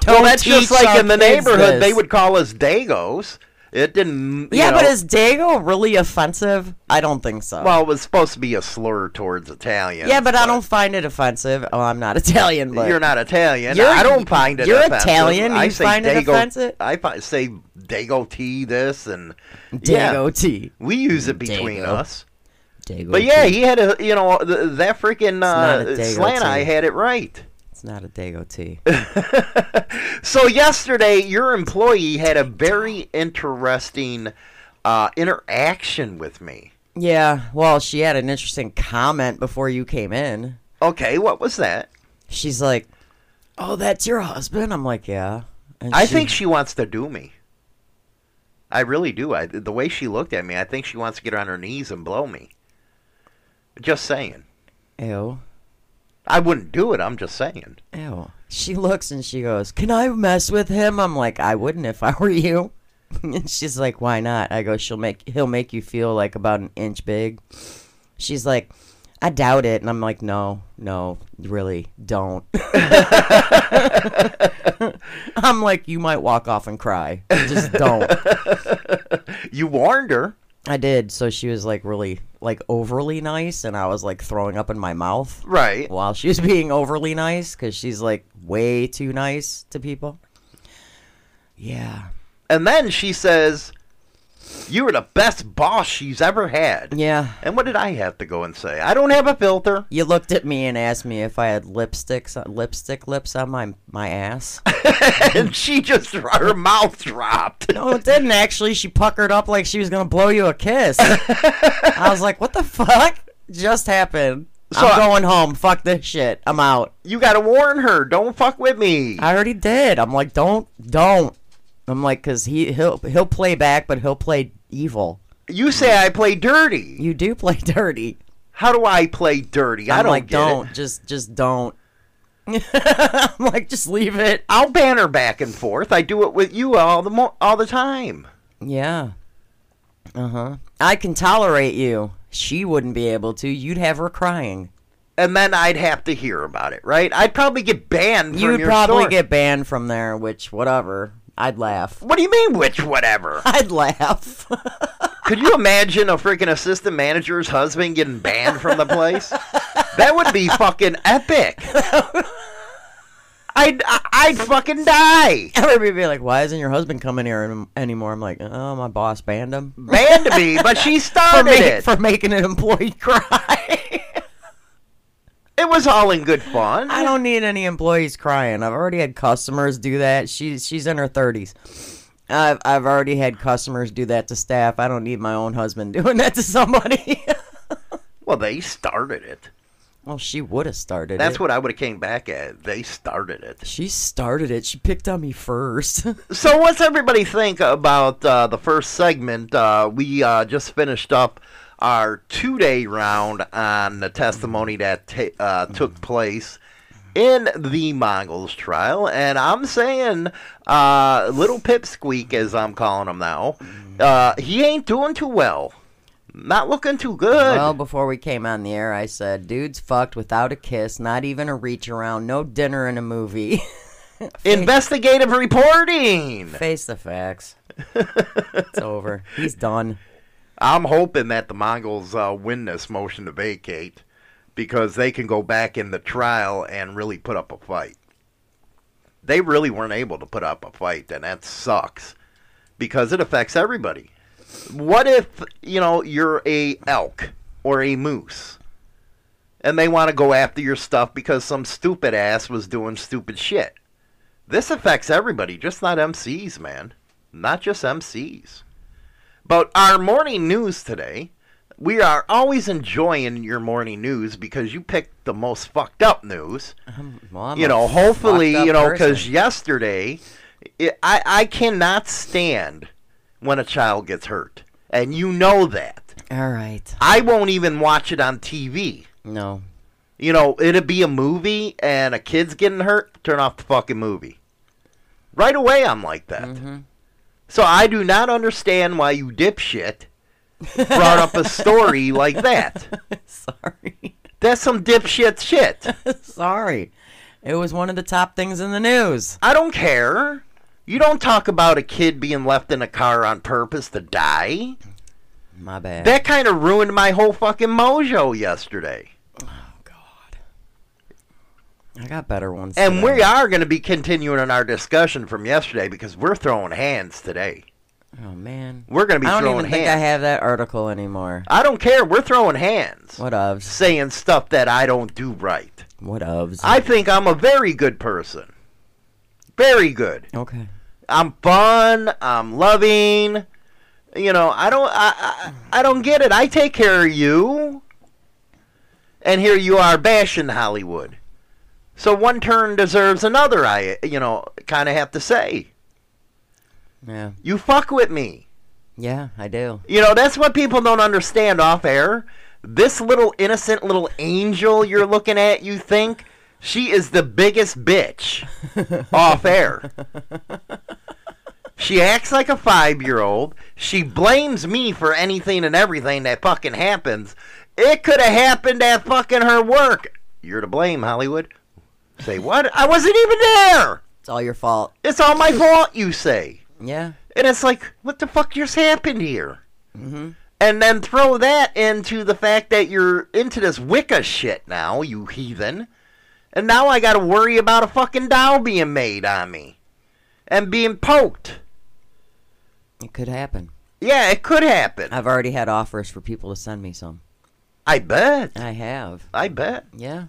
[SPEAKER 1] well, that's just like in the neighborhood, they would call us Dagos. It didn't.
[SPEAKER 5] Yeah, but is Dago really offensive? I don't think so.
[SPEAKER 1] well, it was supposed to be a slur towards Italians.
[SPEAKER 5] yeah, but I don't find it offensive. Oh, I'm not Italian, but
[SPEAKER 1] You're not Italian.
[SPEAKER 5] You're-
[SPEAKER 1] I don't find it.
[SPEAKER 5] you're
[SPEAKER 1] offensive.
[SPEAKER 5] Italian,
[SPEAKER 1] I
[SPEAKER 5] you
[SPEAKER 1] say
[SPEAKER 5] find it
[SPEAKER 1] Dago,
[SPEAKER 5] offensive?
[SPEAKER 1] I fi- say Dago tea this and
[SPEAKER 5] Dago
[SPEAKER 1] yeah,
[SPEAKER 5] tea.
[SPEAKER 1] We use it between
[SPEAKER 5] Dago.
[SPEAKER 1] us.
[SPEAKER 5] Dago
[SPEAKER 1] But yeah,
[SPEAKER 5] tea.
[SPEAKER 1] he had a you know th- that freaking uh, slant eye had it right.
[SPEAKER 5] It's not a Dago tea.
[SPEAKER 1] So yesterday, your employee had a very interesting uh, interaction with me.
[SPEAKER 5] yeah, well, she had an interesting comment before you came in.
[SPEAKER 1] Okay, what was that?
[SPEAKER 5] She's like, "Oh, that's your husband." I'm like, "Yeah." And
[SPEAKER 1] I think she wants to do me. I really do. I, the way she looked at me, I think she wants to get on her knees and blow me. Just saying.
[SPEAKER 5] Ew.
[SPEAKER 1] I wouldn't do it. I'm just saying.
[SPEAKER 5] Ew. She looks and she goes, Can I mess with him? I'm like, I wouldn't if I were you. and she's like, Why not? I go, She'll make he'll make you feel like about an inch big. She's like, I doubt it. And I'm like, No, no, really, don't. I'm like, you might walk off and cry. Just don't.
[SPEAKER 1] You warned her.
[SPEAKER 5] I did. So she was like really like overly nice, and I was like throwing up in my mouth
[SPEAKER 1] Right.
[SPEAKER 5] while she was being overly nice because she's like way too nice to people. Yeah.
[SPEAKER 1] And then she says, You were the best boss she's ever had.
[SPEAKER 5] Yeah.
[SPEAKER 1] And what did I have to go and say? I don't have a filter.
[SPEAKER 5] You looked at me and asked me if I had lipsticks, uh, lipstick lips on my my ass.
[SPEAKER 1] and she just, her mouth dropped.
[SPEAKER 5] No, it didn't actually. She puckered up like she was gonna blow you a kiss. I was like, "What the fuck just happened?"
[SPEAKER 1] So
[SPEAKER 5] I'm going home. Fuck this shit. I'm out.
[SPEAKER 1] You gotta warn her. Don't fuck with me.
[SPEAKER 5] I already did. I'm like, don't, don't. I'm like, cause he he'll he'll play back, but he'll play evil.
[SPEAKER 1] You say I play dirty.
[SPEAKER 5] You do play dirty.
[SPEAKER 1] How do I play dirty? I
[SPEAKER 5] I'm
[SPEAKER 1] don't
[SPEAKER 5] like, don't.
[SPEAKER 1] it.
[SPEAKER 5] Just just don't. I'm like, just leave it.
[SPEAKER 1] I'll banter back and forth. I do it with you all the mo- all the time.
[SPEAKER 5] Yeah. Uh huh. I can tolerate you. She wouldn't be able to. You'd have her crying.
[SPEAKER 1] And then I'd have to hear about it, right? I'd probably get banned
[SPEAKER 5] You'd
[SPEAKER 1] your
[SPEAKER 5] probably
[SPEAKER 1] store.
[SPEAKER 5] get banned from there, which whatever. I'd laugh.
[SPEAKER 1] What do you mean, which whatever?
[SPEAKER 5] I'd laugh.
[SPEAKER 1] Could you imagine a freaking assistant manager's husband getting banned from the place? That would be fucking epic. I'd I'd fucking die.
[SPEAKER 5] Everybody would be like, "Why isn't your husband coming here anymore?" I'm like, "Oh, my boss banned him
[SPEAKER 1] Banned me, but she
[SPEAKER 5] for,
[SPEAKER 1] started it.
[SPEAKER 5] for making an employee cry."
[SPEAKER 1] It was all in good fun.
[SPEAKER 5] I don't need any employees crying. I've already had customers do that. She's she's in her thirties. I've I've already had customers do that to staff. I don't need my own husband doing that to somebody.
[SPEAKER 1] Well, they started it.
[SPEAKER 5] well, she would have started
[SPEAKER 1] That's
[SPEAKER 5] it.
[SPEAKER 1] what I would have came back at. They started it.
[SPEAKER 5] She started it. She picked on me first.
[SPEAKER 1] So, what's everybody think about uh, the first segment? Uh, we uh, just finished up our two-day round on the testimony that ta- uh, took place in the Mongols trial, and I'm saying, uh, little Pipsqueak, as I'm calling him now, uh, he ain't doing too well. Not looking too good.
[SPEAKER 5] well, before we came on the air, I said, "Dude's fucked without a kiss, not even a reach around, no dinner in a movie."
[SPEAKER 1] Investigative reporting.
[SPEAKER 5] Face the facts. it's over. He's done.
[SPEAKER 1] I'm hoping that the Mongols uh, win this motion to vacate because they can go back in the trial and really put up a fight. They really weren't able to put up a fight, and that sucks because it affects everybody. What if, you know, you're a elk or a moose and they want to go after your stuff because some stupid ass was doing stupid shit? This affects everybody, just not MCs, man. Not just MCs. But our morning news today, we are always enjoying your morning news because you picked the most fucked up news.
[SPEAKER 5] Well, I'm
[SPEAKER 1] you know, hopefully, you know, because yesterday, it, I I cannot stand when a child gets hurt, and you know that.
[SPEAKER 5] All right.
[SPEAKER 1] I won't even watch it on TV.
[SPEAKER 5] No.
[SPEAKER 1] You know, it'd be a movie and a kid's getting hurt. Turn off the fucking movie. Right away, I'm like that.
[SPEAKER 5] Mm-hmm.
[SPEAKER 1] So I do not understand why you dipshit brought up a story like that.
[SPEAKER 5] Sorry.
[SPEAKER 1] That's some dipshit shit.
[SPEAKER 5] Sorry. It was one of the top things in the news.
[SPEAKER 1] I don't care. You don't talk about a kid being left in a car on purpose to die.
[SPEAKER 5] My bad.
[SPEAKER 1] That kind of ruined my whole fucking mojo yesterday.
[SPEAKER 5] I got better ones.
[SPEAKER 1] And
[SPEAKER 5] today.
[SPEAKER 1] we are going to be continuing on our discussion from yesterday because we're throwing hands today.
[SPEAKER 5] Oh man.
[SPEAKER 1] We're going to be throwing hands.
[SPEAKER 5] I don't even think I have that article anymore.
[SPEAKER 1] I don't care. We're throwing hands.
[SPEAKER 5] What ofs?
[SPEAKER 1] Saying stuff that I don't do right.
[SPEAKER 5] What ofs?
[SPEAKER 1] I think I'm a very good person. Very good.
[SPEAKER 5] okay.
[SPEAKER 1] I'm fun. I'm loving. You know, I don't. I, I I don't get it. I take care of you, and here you are bashing Hollywood. So one turn deserves another. I you know kind of have to say.
[SPEAKER 5] Yeah.
[SPEAKER 1] You fuck with me.
[SPEAKER 5] Yeah, I do.
[SPEAKER 1] You know that's what people don't understand off air. This little innocent little angel you're looking at, you think she is the biggest bitch off air. She acts like a five year old. She blames me for anything and everything that fucking happens. It could have happened at fucking her work. You're to blame, Hollywood. Say what? I wasn't even there.
[SPEAKER 5] It's all your fault.
[SPEAKER 1] It's all my fault, you say.
[SPEAKER 5] Yeah.
[SPEAKER 1] And it's like, what the fuck just happened here?
[SPEAKER 5] Mm-hmm.
[SPEAKER 1] And then throw that into the fact that you're into this Wicca shit now, you heathen. And now I gotta worry about a fucking doll being made on me. And being poked.
[SPEAKER 5] It could happen.
[SPEAKER 1] Yeah, it could happen.
[SPEAKER 5] I've already had offers for people to send me some.
[SPEAKER 1] I bet.
[SPEAKER 5] I have.
[SPEAKER 1] I bet.
[SPEAKER 5] Yeah.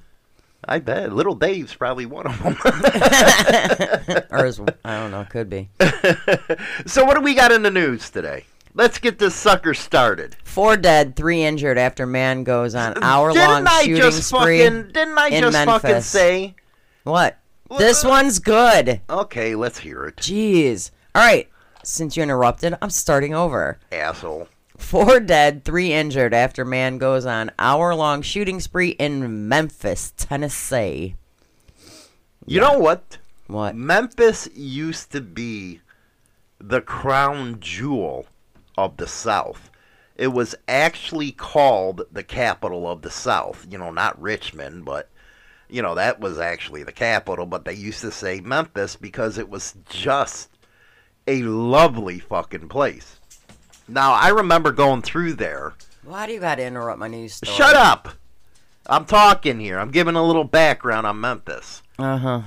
[SPEAKER 1] I bet. Little Dave's probably one of them.
[SPEAKER 5] Or is, I don't know. Could be.
[SPEAKER 1] so what do we got in the news today? Let's get this sucker started.
[SPEAKER 5] Four dead, three injured after man goes on hour-long
[SPEAKER 1] didn't I
[SPEAKER 5] shooting
[SPEAKER 1] just
[SPEAKER 5] spree.
[SPEAKER 1] fucking didn't I
[SPEAKER 5] in
[SPEAKER 1] just fucking say?
[SPEAKER 5] What? This uh, one's good.
[SPEAKER 1] Okay, let's hear it.
[SPEAKER 5] Jeez. All right. Since you interrupted, I'm starting over.
[SPEAKER 1] Asshole.
[SPEAKER 5] Four dead, three injured after man goes on hour-long shooting spree in Memphis, Tennessee.
[SPEAKER 1] You know what?
[SPEAKER 5] What?
[SPEAKER 1] Memphis used to be the crown jewel of the South. It was actually called the capital of the South. You know, not Richmond, but you know, that was actually the capital, but they used to say Memphis because it was just a lovely fucking place. Now, I remember going through there.
[SPEAKER 5] Why do you got to interrupt my news story?
[SPEAKER 1] Shut up! I'm talking here. I'm giving a little background on Memphis.
[SPEAKER 5] Uh huh.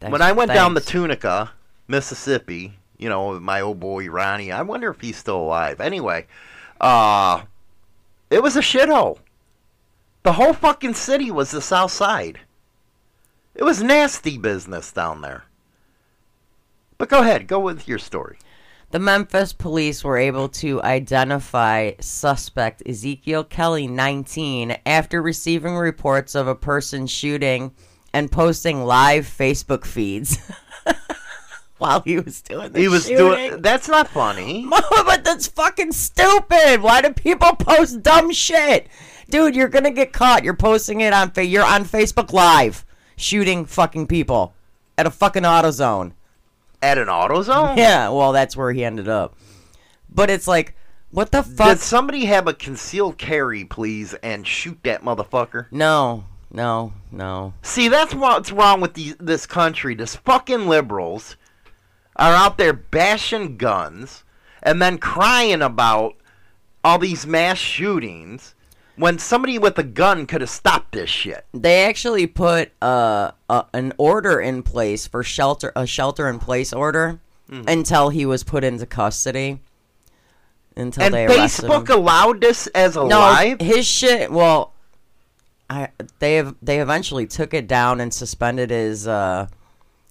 [SPEAKER 1] when I went down the Tunica, Mississippi, you know, my old boy Ronnie, I wonder if he's still alive. Anyway, uh, it was a shithole. The whole fucking city was the South Side. It was nasty business down there. But go ahead, go with your story.
[SPEAKER 5] The Memphis police were able to identify suspect Ezekiel Kelly, 19, after receiving reports of a person shooting and posting live Facebook feeds while he was doing the
[SPEAKER 1] He was
[SPEAKER 5] shooting.
[SPEAKER 1] doing. That's not funny.
[SPEAKER 5] but that's fucking stupid. Why do people post dumb shit? Dude, you're gonna get caught. You're posting it on fa- you're on Facebook Live shooting fucking people at a fucking AutoZone.
[SPEAKER 1] At an AutoZone?
[SPEAKER 5] Yeah, well, that's where he ended up. But it's like, what the fuck?
[SPEAKER 1] Did somebody have a concealed carry, please, and shoot that motherfucker?
[SPEAKER 5] No, no, no.
[SPEAKER 1] See, that's what's wrong with these, this country. This fucking liberals are out there bashing guns and then crying about all these mass shootings when somebody with a gun could have stopped this shit.
[SPEAKER 5] They actually put uh, a, an order in place for shelter, a shelter in place order,
[SPEAKER 1] Hmm.
[SPEAKER 5] until he was put into custody. Until
[SPEAKER 1] and
[SPEAKER 5] they arrested him.
[SPEAKER 1] Facebook allowed this as a
[SPEAKER 5] no,
[SPEAKER 1] live?
[SPEAKER 5] his shit. Well, I they have they eventually took it down and suspended his uh,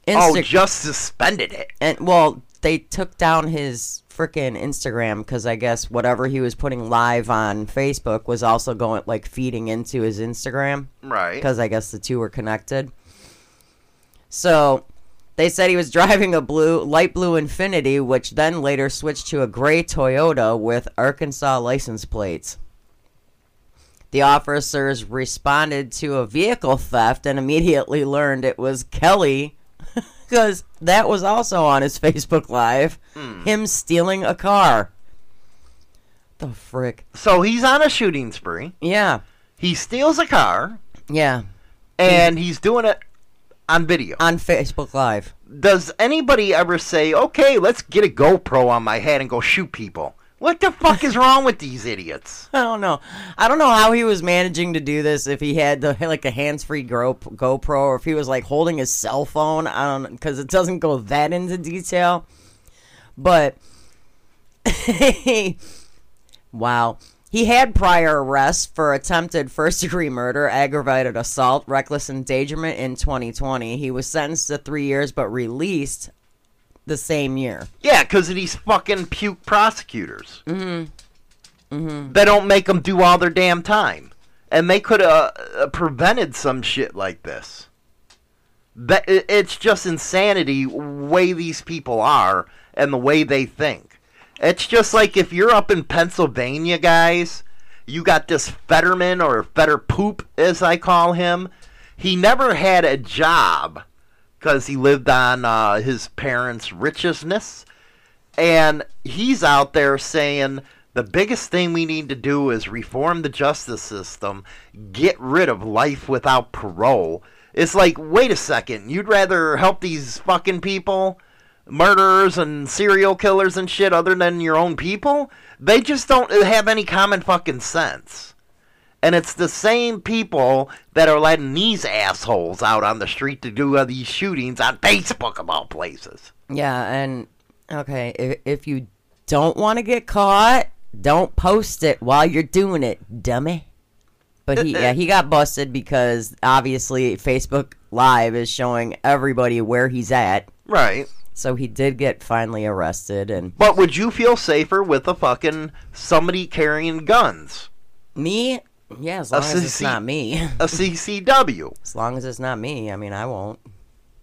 [SPEAKER 1] Oh, just suspended it.
[SPEAKER 5] and well, they took down his freaking Instagram because I guess whatever he was putting live on Facebook was also going like feeding into his Instagram
[SPEAKER 1] Right.
[SPEAKER 5] because I guess the two were connected. So they said he was driving a blue, light blue Infiniti, which then later switched to a gray Toyota with Arkansas license plates. The officers responded to a vehicle theft and immediately learned it was Kelly because that was also on his Facebook Live. Hmm. Him stealing a car. The frick?
[SPEAKER 1] So he's on a shooting spree.
[SPEAKER 5] Yeah,
[SPEAKER 1] He steals a car
[SPEAKER 5] yeah.
[SPEAKER 1] and he's doing it on video.
[SPEAKER 5] On Facebook Live.
[SPEAKER 1] Does anybody ever say, okay, let's get a GoPro on my head and go shoot people? What the fuck is wrong with these idiots?
[SPEAKER 5] I don't know. I don't know how he was managing to do this. If he had the like a hands-free GoPro, or if he was like holding his cell phone. I don't because it doesn't go that into detail. But wow, he had prior arrests for attempted first-degree murder, aggravated assault, reckless endangerment in 2020. He was sentenced to three years, but released the same year.
[SPEAKER 1] Yeah, because of these fucking puke prosecutors. Mm-hmm. Mm-hmm. They don't make them do all their damn time. And they could have uh, prevented some shit like this. That It's just insanity way these people are and the way they think. It's just like if you're up in Pennsylvania, guys, you got this Fetterman or Fetter Poop, as I call him. He never had a job because he lived on uh, his parents' richness. And he's out there saying the biggest thing we need to do is reform the justice system, get rid of life without parole. It's like, wait a second, you'd rather help these fucking people murderers and serial killers and shit other than your own people, they just don't have any common fucking sense. And it's the same people that are letting these assholes out on the street to do uh, these shootings on Facebook of all places.
[SPEAKER 5] Yeah, and okay, if, if you don't want to get caught, don't post it while you're doing it, dummy. But he, yeah, he got busted because obviously Facebook Live is showing everybody where he's at.
[SPEAKER 1] Right.
[SPEAKER 5] So he did get finally arrested, and
[SPEAKER 1] But would you feel safer with a fucking somebody carrying guns?
[SPEAKER 5] me, yeah, as long as it's not me,
[SPEAKER 1] A CCW.
[SPEAKER 5] as long as it's not me. I mean, I won't.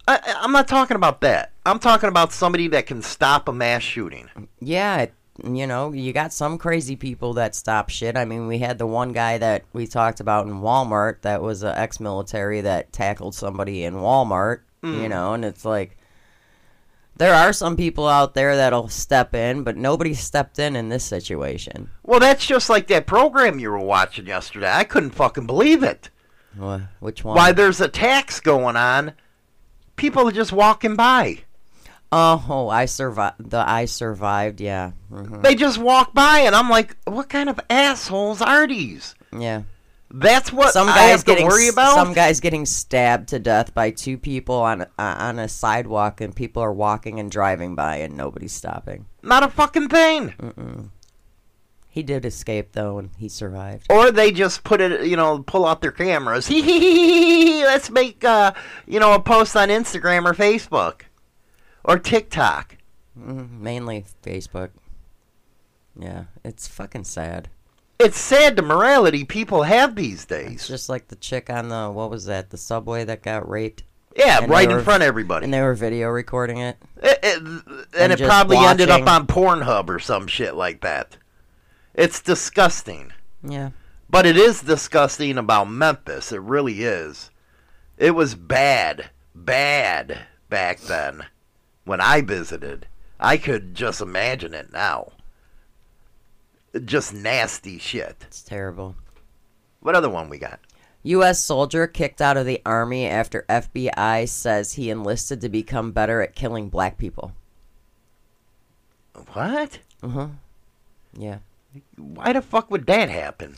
[SPEAKER 1] I, I'm not talking about that. I'm talking about somebody that can stop a mass shooting.
[SPEAKER 5] Yeah, it, you know, you got some crazy people that stop shit. I mean, we had the one guy that we talked about in Walmart that was an ex-military that tackled somebody in Walmart. You mm. know, and it's like there are some people out there that'll step in, but nobody stepped in in this situation.
[SPEAKER 1] Well, that's just like that program you were watching yesterday. I couldn't fucking believe it.
[SPEAKER 5] Wha- Which one?
[SPEAKER 1] Why there's attacks going on. People are just walking by.
[SPEAKER 5] Oh, I survived. The I survived. Yeah, hmm
[SPEAKER 1] They just walk by, and I'm like, what kind of assholes are these?
[SPEAKER 5] yeah.
[SPEAKER 1] That's what
[SPEAKER 5] some
[SPEAKER 1] I
[SPEAKER 5] guys getting
[SPEAKER 1] worry about.
[SPEAKER 5] some guys getting stabbed to death by two people on uh, on a sidewalk and people are walking and driving by and nobody's stopping.
[SPEAKER 1] Not a fucking thing.
[SPEAKER 5] He did escape though and he survived.
[SPEAKER 1] Or they just put it, you know, pull out their cameras. Let's make, uh, you know, a post on Instagram or Facebook or TikTok.
[SPEAKER 5] Mm, mainly Facebook. Yeah, it's fucking sad.
[SPEAKER 1] It's sad the morality people have these
[SPEAKER 5] It's
[SPEAKER 1] days.
[SPEAKER 5] just like the chick on the what was that? The subway that got raped
[SPEAKER 1] Yeah, right
[SPEAKER 5] they
[SPEAKER 1] in front of everybody.
[SPEAKER 5] and they were video recording it.
[SPEAKER 1] Eh, eh, it- it- and,
[SPEAKER 5] And
[SPEAKER 1] it probably ended up on Pornhub or some shit like that. It's disgusting.
[SPEAKER 5] Yeah.
[SPEAKER 1] But it is disgusting about Memphis. It really is. It was bad, bad back then when I visited. I could just imagine it now. Just nasty shit.
[SPEAKER 5] It's terrible.
[SPEAKER 1] What other one we got?
[SPEAKER 5] U.S. soldier kicked out of the army after FBI says he enlisted to become better at killing black people.
[SPEAKER 1] What? Uh huh.
[SPEAKER 5] Yeah.
[SPEAKER 1] Why the fuck would that happen?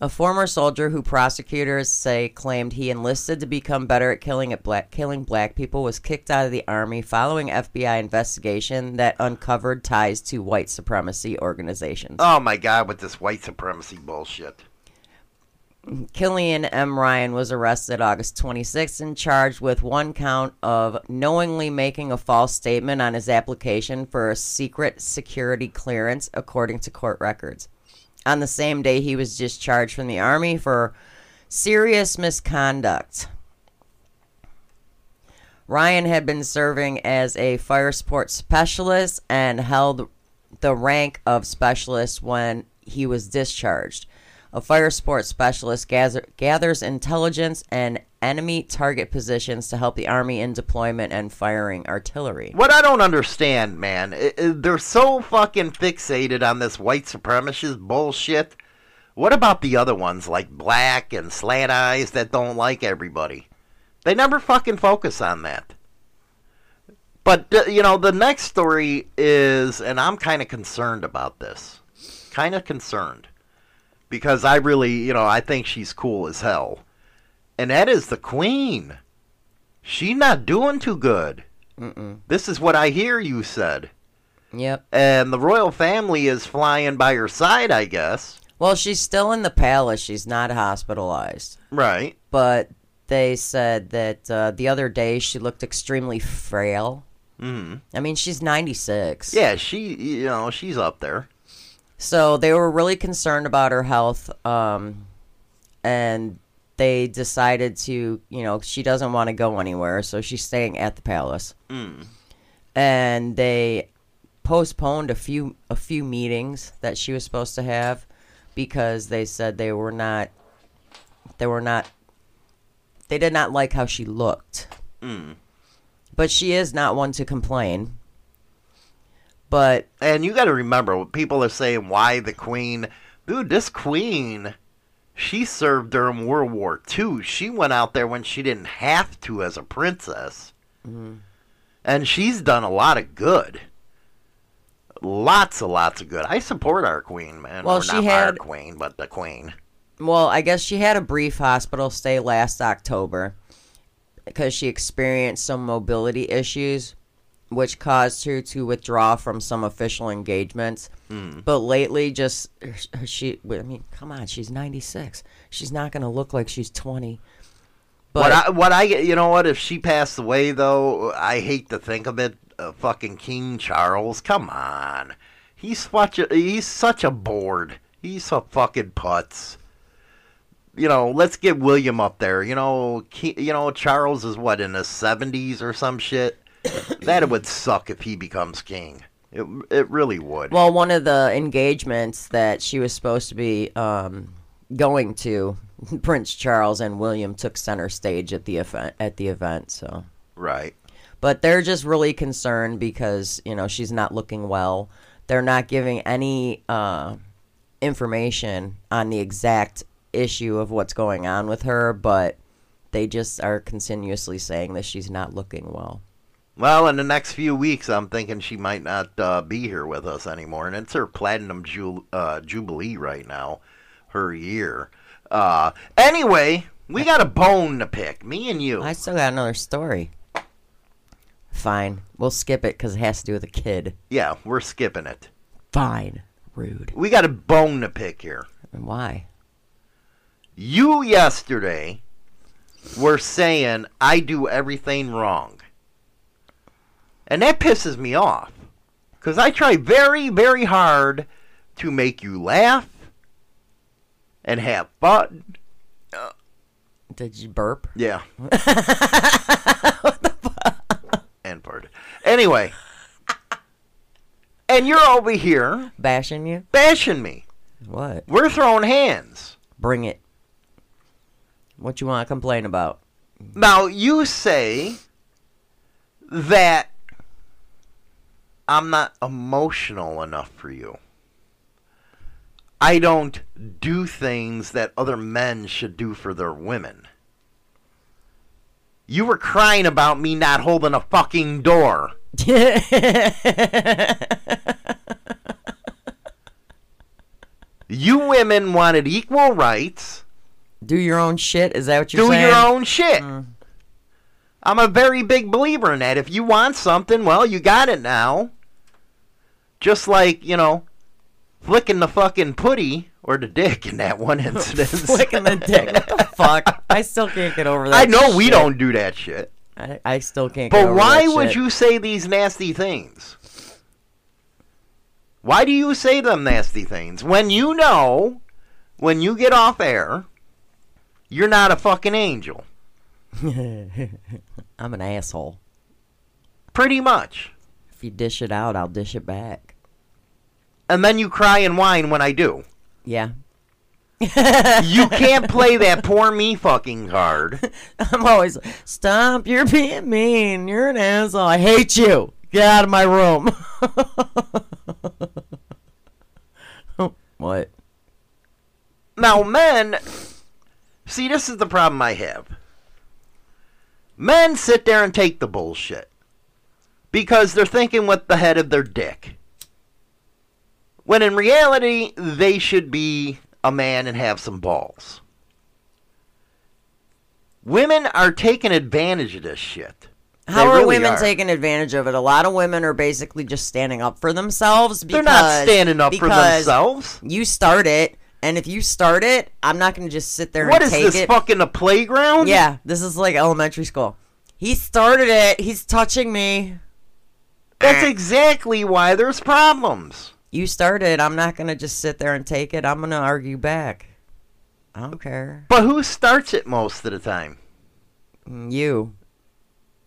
[SPEAKER 5] A former soldier who prosecutors say claimed he enlisted to become better at killing at black killing black people was kicked out of the army following FBI investigation that uncovered ties to white supremacy organizations.
[SPEAKER 1] Oh my god, with this white supremacy bullshit.
[SPEAKER 5] Killian M. Ryan was arrested August 26th and charged with one count of knowingly making a false statement on his application for a secret security clearance, according to court records. On the same day, he was discharged from the Army for serious misconduct. Ryan had been serving as a fire support specialist and held the rank of specialist when he was discharged. A fire support specialist gather, gathers intelligence and enemy target positions to help the Army in deployment and firing artillery.
[SPEAKER 1] What I don't understand, man, they're so fucking fixated on this white supremacist bullshit. What about the other ones like black and slant eyes that don't like everybody? They never fucking focus on that. But uh, you know, the next story is, and I'm kind of concerned about this. Kind of concerned because I really, you know, I think she's cool as hell, and that is the Queen. She's not doing too good.
[SPEAKER 5] Mm-mm.
[SPEAKER 1] This is what I hear you said.
[SPEAKER 5] Yep.
[SPEAKER 1] And the royal family is flying by her side, I guess.
[SPEAKER 5] Well, she's still in the palace. She's not hospitalized.
[SPEAKER 1] Right.
[SPEAKER 5] But they said that uh, the other day she looked extremely frail.
[SPEAKER 1] hmm
[SPEAKER 5] I mean, she's 96.
[SPEAKER 1] Yeah, she, you know, she's up there.
[SPEAKER 5] So they were really concerned about her health, um, and they decided to, you know, she doesn't want to go anywhere, so she's staying at the palace.
[SPEAKER 1] Mm.
[SPEAKER 5] And they postponed a few a few meetings that she was supposed to have because they said they were not they were not they did not like how she looked.
[SPEAKER 1] Mm.
[SPEAKER 5] But she is not one to complain. But
[SPEAKER 1] And you got to remember, what people are saying, why the Queen? Dude, this Queen, she served during World War II. She went out there when she didn't have to as a princess. Mm-hmm. and she's done a lot of good. Lots and lots of good. I support our queen, man.
[SPEAKER 5] Well,
[SPEAKER 1] Or
[SPEAKER 5] she
[SPEAKER 1] not our
[SPEAKER 5] had-
[SPEAKER 1] queen, but the queen.
[SPEAKER 5] Well, I guess she had a brief hospital stay last October because she experienced some mobility issues, which caused her to withdraw from some official engagements. But lately, just she, I mean, come on, she's 96. She's not going to look like she's 20. But
[SPEAKER 1] what I, what I, you know what? If she passed away, though, I hate to think of it. Uh, fucking King Charles, come on. He's such a, he's such a bored. He's a fucking putz. You know, let's get William up there. You know, you know Charles is what in his seventies or some shit. That would suck if he becomes king. It it really would.
[SPEAKER 5] Well, one of the engagements that she was supposed to be um, going to, Prince Charles and William took center stage at the event. At the event, so.
[SPEAKER 1] right.
[SPEAKER 5] But they're just really concerned because you know she's not looking well. They're not giving any uh, information on the exact issue of what's going on with her, but they just are continuously saying that she's not looking well.
[SPEAKER 1] Well, in the next few weeks, I'm thinking she might not uh, be here with us anymore, and it's her platinum ju- uh, jubilee right now, her year. Uh, anyway, we got a bone to pick, me and you.
[SPEAKER 5] I still got another story. Fine, we'll skip it because it has to do with a kid.
[SPEAKER 1] Yeah, we're skipping it.
[SPEAKER 5] Fine, rude.
[SPEAKER 1] We got a bone to pick here.
[SPEAKER 5] And why?
[SPEAKER 1] You yesterday were saying I do everything wrong. And that pisses me off. Because I try very, very hard to make you laugh and have fun.
[SPEAKER 5] Uh, did you burp?
[SPEAKER 1] Yeah. and part. Anyway. And you're over here
[SPEAKER 5] Bashing you?
[SPEAKER 1] bashing me.
[SPEAKER 5] What?
[SPEAKER 1] We're throwing hands.
[SPEAKER 5] Bring it. What you want to complain about?
[SPEAKER 1] Now you say that I'm not emotional enough for you. I don't do things that other men should do for their women. You were crying about me not holding a fucking door. You women wanted equal rights.
[SPEAKER 5] Do your own shit? Is that what you're
[SPEAKER 1] do
[SPEAKER 5] saying?
[SPEAKER 1] Do your own shit. Mm. I'm a very big believer in that. If you want something, well, you got it now. Just like, you know, flicking the fucking putty or the dick in that one incident.
[SPEAKER 5] Flicking the dick. What the fuck? I still can't get over that.
[SPEAKER 1] I know we don't do that shit.
[SPEAKER 5] I, I still can't. get
[SPEAKER 1] But why would
[SPEAKER 5] shit.
[SPEAKER 1] you say these nasty things? Why do you say them nasty things when you know when you get off air you're not a fucking angel?
[SPEAKER 5] I'm an asshole.
[SPEAKER 1] Pretty much.
[SPEAKER 5] If you dish it out, I'll dish it back.
[SPEAKER 1] And then you cry and whine when I do.
[SPEAKER 5] Yeah.
[SPEAKER 1] You can't play that poor me fucking card.
[SPEAKER 5] I'm always stop. You're being mean. You're an asshole. I hate you. Get out of my room. what?
[SPEAKER 1] Now, men, see, this is the problem I have. Men sit there and take the bullshit because they're thinking with the head of their dick. When in reality, they should be a man and have some balls. Women are taking advantage of this shit.
[SPEAKER 5] How
[SPEAKER 1] They
[SPEAKER 5] are
[SPEAKER 1] really
[SPEAKER 5] women
[SPEAKER 1] are.
[SPEAKER 5] taking advantage of it? A lot of women are basically just standing up for themselves.
[SPEAKER 1] They're not standing up for themselves.
[SPEAKER 5] You start it, and if you start it, I'm not going to just sit there
[SPEAKER 1] What
[SPEAKER 5] and
[SPEAKER 1] is this
[SPEAKER 5] it.
[SPEAKER 1] fucking a playground?
[SPEAKER 5] Yeah, this is like elementary school. He started it. He's touching me.
[SPEAKER 1] That's exactly why there's problems.
[SPEAKER 5] You started. I'm not going to just sit there and take it. I'm going to argue back. I don't care.
[SPEAKER 1] But who starts it most of the time?
[SPEAKER 5] Mm, You.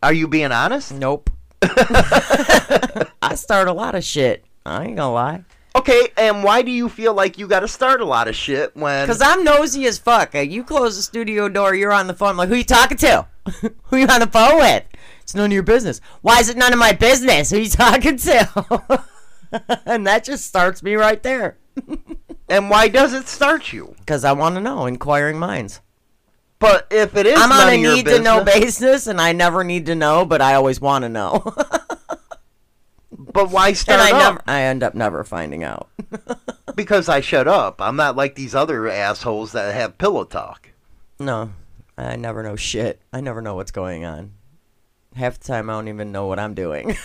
[SPEAKER 1] Are you being honest?
[SPEAKER 5] Nope. I start a lot of shit. I ain't gonna lie.
[SPEAKER 1] Okay, and why do you feel like you got to start a lot of shit when?
[SPEAKER 5] Cause I'm nosy as fuck. Uh, You close the studio door, you're on the phone. I'm like, who you talking to? who you on the phone with? It's none of your business. Why is it none of my business? Who you talking to? and that just starts me right there.
[SPEAKER 1] and why does it start you?
[SPEAKER 5] Cause I want to know. Inquiring minds.
[SPEAKER 1] But if it is
[SPEAKER 5] I'm on a need to know basis, and I never need to know, but I always want to know.
[SPEAKER 1] but why start
[SPEAKER 5] and I
[SPEAKER 1] up?
[SPEAKER 5] never, I end up never finding out.
[SPEAKER 1] Because I shut up. I'm not like these other assholes that have pillow talk.
[SPEAKER 5] No, I never know shit. I never know what's going on. Half the time, I don't even know what I'm doing.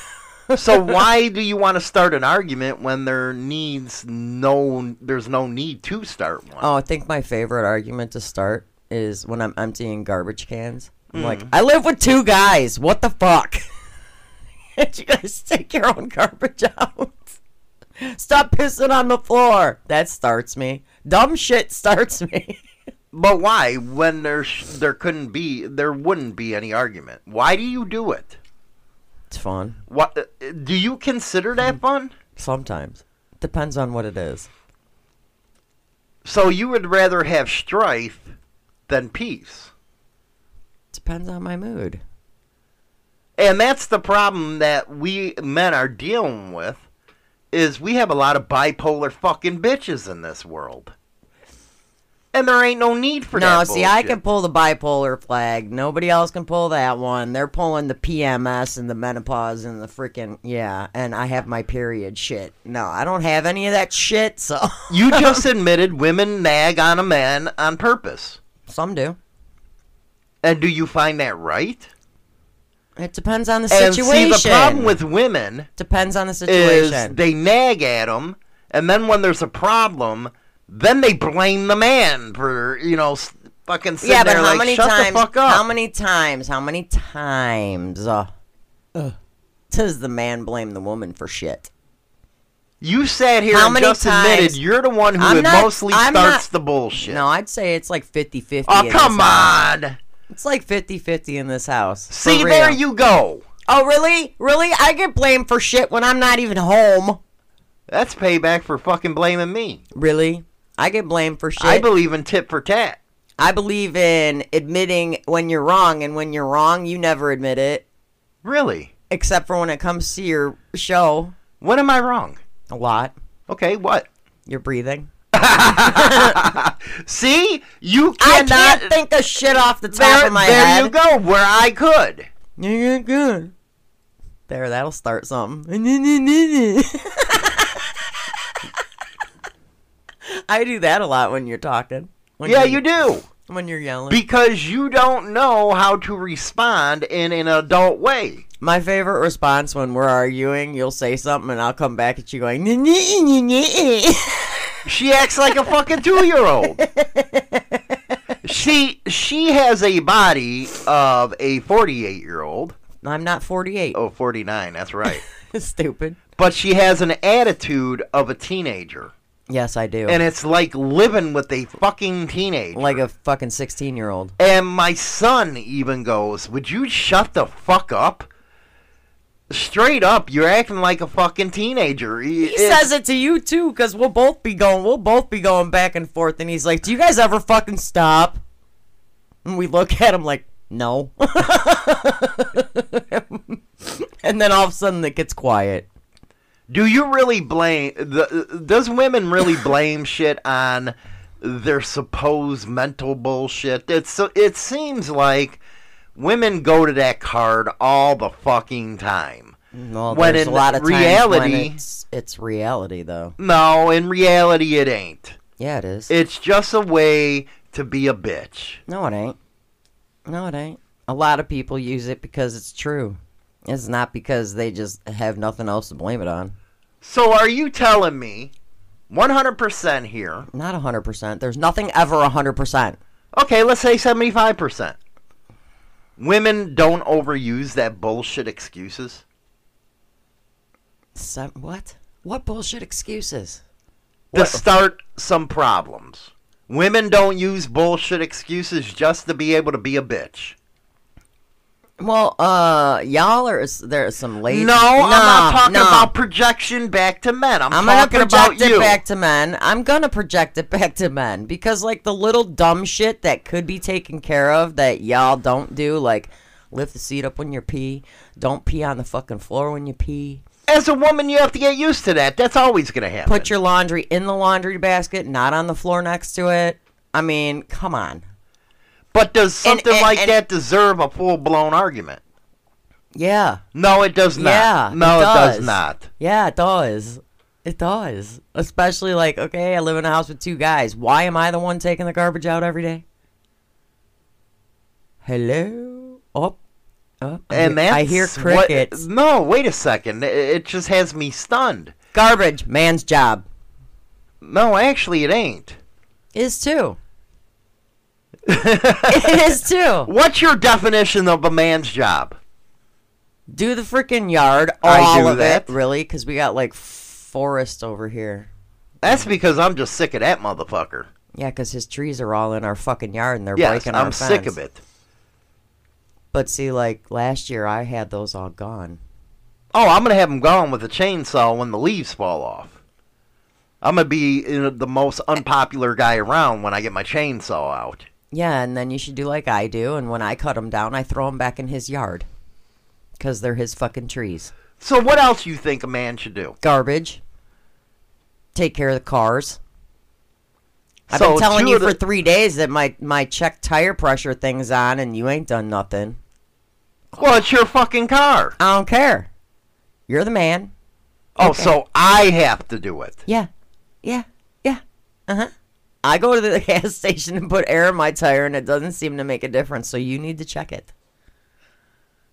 [SPEAKER 1] So why do you want to start an argument when there needs no there's no need to start one?
[SPEAKER 5] oh, I think my favorite argument to start is when I'm emptying garbage cans. I'm
[SPEAKER 1] Hmm.
[SPEAKER 5] like, I live with two guys. What the fuck? Can't you guys take your own garbage out? Stop pissing on the floor. That starts me. Dumb shit starts me.
[SPEAKER 1] But why when there there couldn't be there wouldn't be any argument? Why do you do it?
[SPEAKER 5] It's fun.
[SPEAKER 1] What uh, do you consider that fun?
[SPEAKER 5] Sometimes. Depends on what it is.
[SPEAKER 1] So you would rather have strife than peace.
[SPEAKER 5] Depends on my mood.
[SPEAKER 1] And that's the problem that we men are dealing with is we have a lot of bipolar fucking bitches in this world. And there ain't no need for
[SPEAKER 5] No,
[SPEAKER 1] that.
[SPEAKER 5] see, I can pull the bipolar flag. Nobody else can pull that one. They're pulling the PMS and the menopause and the freaking yeah. And I have my period shit. No, I don't have any of that shit. So
[SPEAKER 1] You just admitted women nag on a man on purpose.
[SPEAKER 5] some do.
[SPEAKER 1] And do you find that right?
[SPEAKER 5] It depends on the
[SPEAKER 1] And
[SPEAKER 5] situation.
[SPEAKER 1] see, the problem with women
[SPEAKER 5] depends on the situation.
[SPEAKER 1] is they nag at them, and then when there's a problem, then they blame the man for you know fucking sitting
[SPEAKER 5] yeah, but
[SPEAKER 1] there
[SPEAKER 5] how
[SPEAKER 1] like,
[SPEAKER 5] many
[SPEAKER 1] shut
[SPEAKER 5] times?
[SPEAKER 1] the fuck up.
[SPEAKER 5] How many times? How many times? Uh, does the man blame the woman for shit?
[SPEAKER 1] You sat here
[SPEAKER 5] How
[SPEAKER 1] and
[SPEAKER 5] many
[SPEAKER 1] just admitted you're the one who
[SPEAKER 5] not-
[SPEAKER 1] mostly
[SPEAKER 5] I'm
[SPEAKER 1] starts
[SPEAKER 5] not-
[SPEAKER 1] the bullshit.
[SPEAKER 5] No, I'd say it's like 50-50
[SPEAKER 1] oh come
[SPEAKER 5] this house.
[SPEAKER 1] on!
[SPEAKER 5] It's like 50-50 in this house.
[SPEAKER 1] See,
[SPEAKER 5] real.
[SPEAKER 1] there you go.
[SPEAKER 5] Oh, really? Really? I get blamed for shit when I'm not even home.
[SPEAKER 1] That's payback for fucking blaming me.
[SPEAKER 5] Really? I get blamed for shit.
[SPEAKER 1] I believe in tit for tat.
[SPEAKER 5] I believe in admitting when you're wrong, and when you're wrong, you never admit it.
[SPEAKER 1] Really?
[SPEAKER 5] Except for when it comes to your show.
[SPEAKER 1] When am I wrong?
[SPEAKER 5] A lot.
[SPEAKER 1] Okay, what?
[SPEAKER 5] You're breathing.
[SPEAKER 1] See, you
[SPEAKER 5] I
[SPEAKER 1] cannot.
[SPEAKER 5] can't think of shit off the top
[SPEAKER 1] there,
[SPEAKER 5] of my
[SPEAKER 1] there
[SPEAKER 5] head.
[SPEAKER 1] There you go. Where I could.
[SPEAKER 5] You're good. There, that'll start something. I do that a lot when you're talking. When
[SPEAKER 1] Yeah,
[SPEAKER 5] you're-
[SPEAKER 1] you do.
[SPEAKER 5] When you're yelling.
[SPEAKER 1] Because you don't know how to respond in an adult way.
[SPEAKER 5] My favorite response when we're arguing, you'll say something and I'll come back at you going.
[SPEAKER 1] She acts like a fucking two year old. She she has a body of a 48 year old.
[SPEAKER 5] I'm not 48.
[SPEAKER 1] Oh, 49, that's right.
[SPEAKER 5] Stupid.
[SPEAKER 1] but she has an attitude of a teenager.
[SPEAKER 5] Yes, I do.
[SPEAKER 1] And it's like living with a fucking teenager.
[SPEAKER 5] like a fucking 16 year old.
[SPEAKER 1] And my son even goes, Would you shut the fuck up? Straight up, you're acting like a fucking teenager.
[SPEAKER 5] He says it to you too, because we'll both be going, we'll both be going back and forth. And he's like, "Do you guys ever fucking stop?" And we look at him like, "No." and then all of a sudden it gets quiet.
[SPEAKER 1] Do you really blame? The, does women really blame shit on their supposed mental bullshit? It's it seems like women go to that card all the fucking time.
[SPEAKER 5] Well,
[SPEAKER 1] When
[SPEAKER 5] there's
[SPEAKER 1] in
[SPEAKER 5] a lot of times
[SPEAKER 1] reality-
[SPEAKER 5] when it's, it's reality though.
[SPEAKER 1] No, in reality, it ain't.
[SPEAKER 5] Yeah, it is.
[SPEAKER 1] It's just a way to be a bitch.
[SPEAKER 5] no, it ain't. No, it ain't. A lot of people use it because it's true. It's not because they just have nothing else to blame it on.
[SPEAKER 1] So are you telling me, 100% here?
[SPEAKER 5] Not 100%. There's nothing ever 100%.
[SPEAKER 1] Okay, let's say 75%. Women don't overuse that bullshit excuses.
[SPEAKER 5] Se- what? What bullshit excuses?
[SPEAKER 1] to start some problems. Women don't use bullshit excuses just to be able to be a bitch.
[SPEAKER 5] Well, uh, y'all are there's some ladies.
[SPEAKER 1] No, I'm not talking
[SPEAKER 5] no.
[SPEAKER 1] about projection back to men. I'm,
[SPEAKER 5] I'm gonna
[SPEAKER 1] talking
[SPEAKER 5] project
[SPEAKER 1] about
[SPEAKER 5] it
[SPEAKER 1] you.
[SPEAKER 5] back to men. I'm gonna project it back to men because, like, the little dumb shit that could be taken care of that y'all don't do, like lift the seat up when you pee, don't pee on the fucking floor when you pee,
[SPEAKER 1] As a woman, you have to get used to that. That's always going to happen.
[SPEAKER 5] put your laundry in the laundry basket, not on the floor next to it. I mean, come on.
[SPEAKER 1] But does something
[SPEAKER 5] and-
[SPEAKER 1] like
[SPEAKER 5] and-
[SPEAKER 1] that deserve a full blown argument?
[SPEAKER 5] Yeah.
[SPEAKER 1] No, it does not.
[SPEAKER 5] Yeah,
[SPEAKER 1] no,
[SPEAKER 5] it
[SPEAKER 1] it does.
[SPEAKER 5] does.
[SPEAKER 1] not.
[SPEAKER 5] Yeah, it does. It does. Especially like, okay, I live in a house with two guys. Why am I the one taking the garbage out every day? Hello? Up. Up. I
[SPEAKER 1] And that's
[SPEAKER 5] I hear
[SPEAKER 1] what-
[SPEAKER 5] crickets.
[SPEAKER 1] no, wait a second. It, it just has me stunned.
[SPEAKER 5] Garbage, man's job.
[SPEAKER 1] No, actually, it ain't.
[SPEAKER 5] Is too. It is too.
[SPEAKER 1] What's your definition of a man's job?
[SPEAKER 5] Do the freaking yard. All
[SPEAKER 1] I do
[SPEAKER 5] of
[SPEAKER 1] that.
[SPEAKER 5] it, really, because we got like forest over here.
[SPEAKER 1] That's because I'm just sick of that motherfucker.
[SPEAKER 5] Yeah, because his trees are all in our fucking yard and they're
[SPEAKER 1] Yes,
[SPEAKER 5] breaking our
[SPEAKER 1] I'm sick
[SPEAKER 5] fence.
[SPEAKER 1] of it.
[SPEAKER 5] But see, like last year, I had those all gone.
[SPEAKER 1] Oh, I'm gonna have them gone with a chainsaw when the leaves fall off. I'm gonna be the most unpopular guy around when I get my chainsaw out.
[SPEAKER 5] Yeah, and then you should do like I do, and when I cut them down, I throw them back in his yard. Because they're his fucking trees.
[SPEAKER 1] So, what else you think a man should do?
[SPEAKER 5] Garbage. Take care of the cars. I've
[SPEAKER 1] So,
[SPEAKER 5] been telling you
[SPEAKER 1] of
[SPEAKER 5] for three days that my, my check tire pressure thing's on, and you ain't done nothing.
[SPEAKER 1] Well, it's your fucking car.
[SPEAKER 5] I don't care. You're the man.
[SPEAKER 1] Oh,
[SPEAKER 5] Okay.
[SPEAKER 1] so I have to do it.
[SPEAKER 5] Yeah. Yeah. Yeah. Uh huh. I go to the gas station and put air in my tire, and it doesn't seem to make a difference, so you need to check it.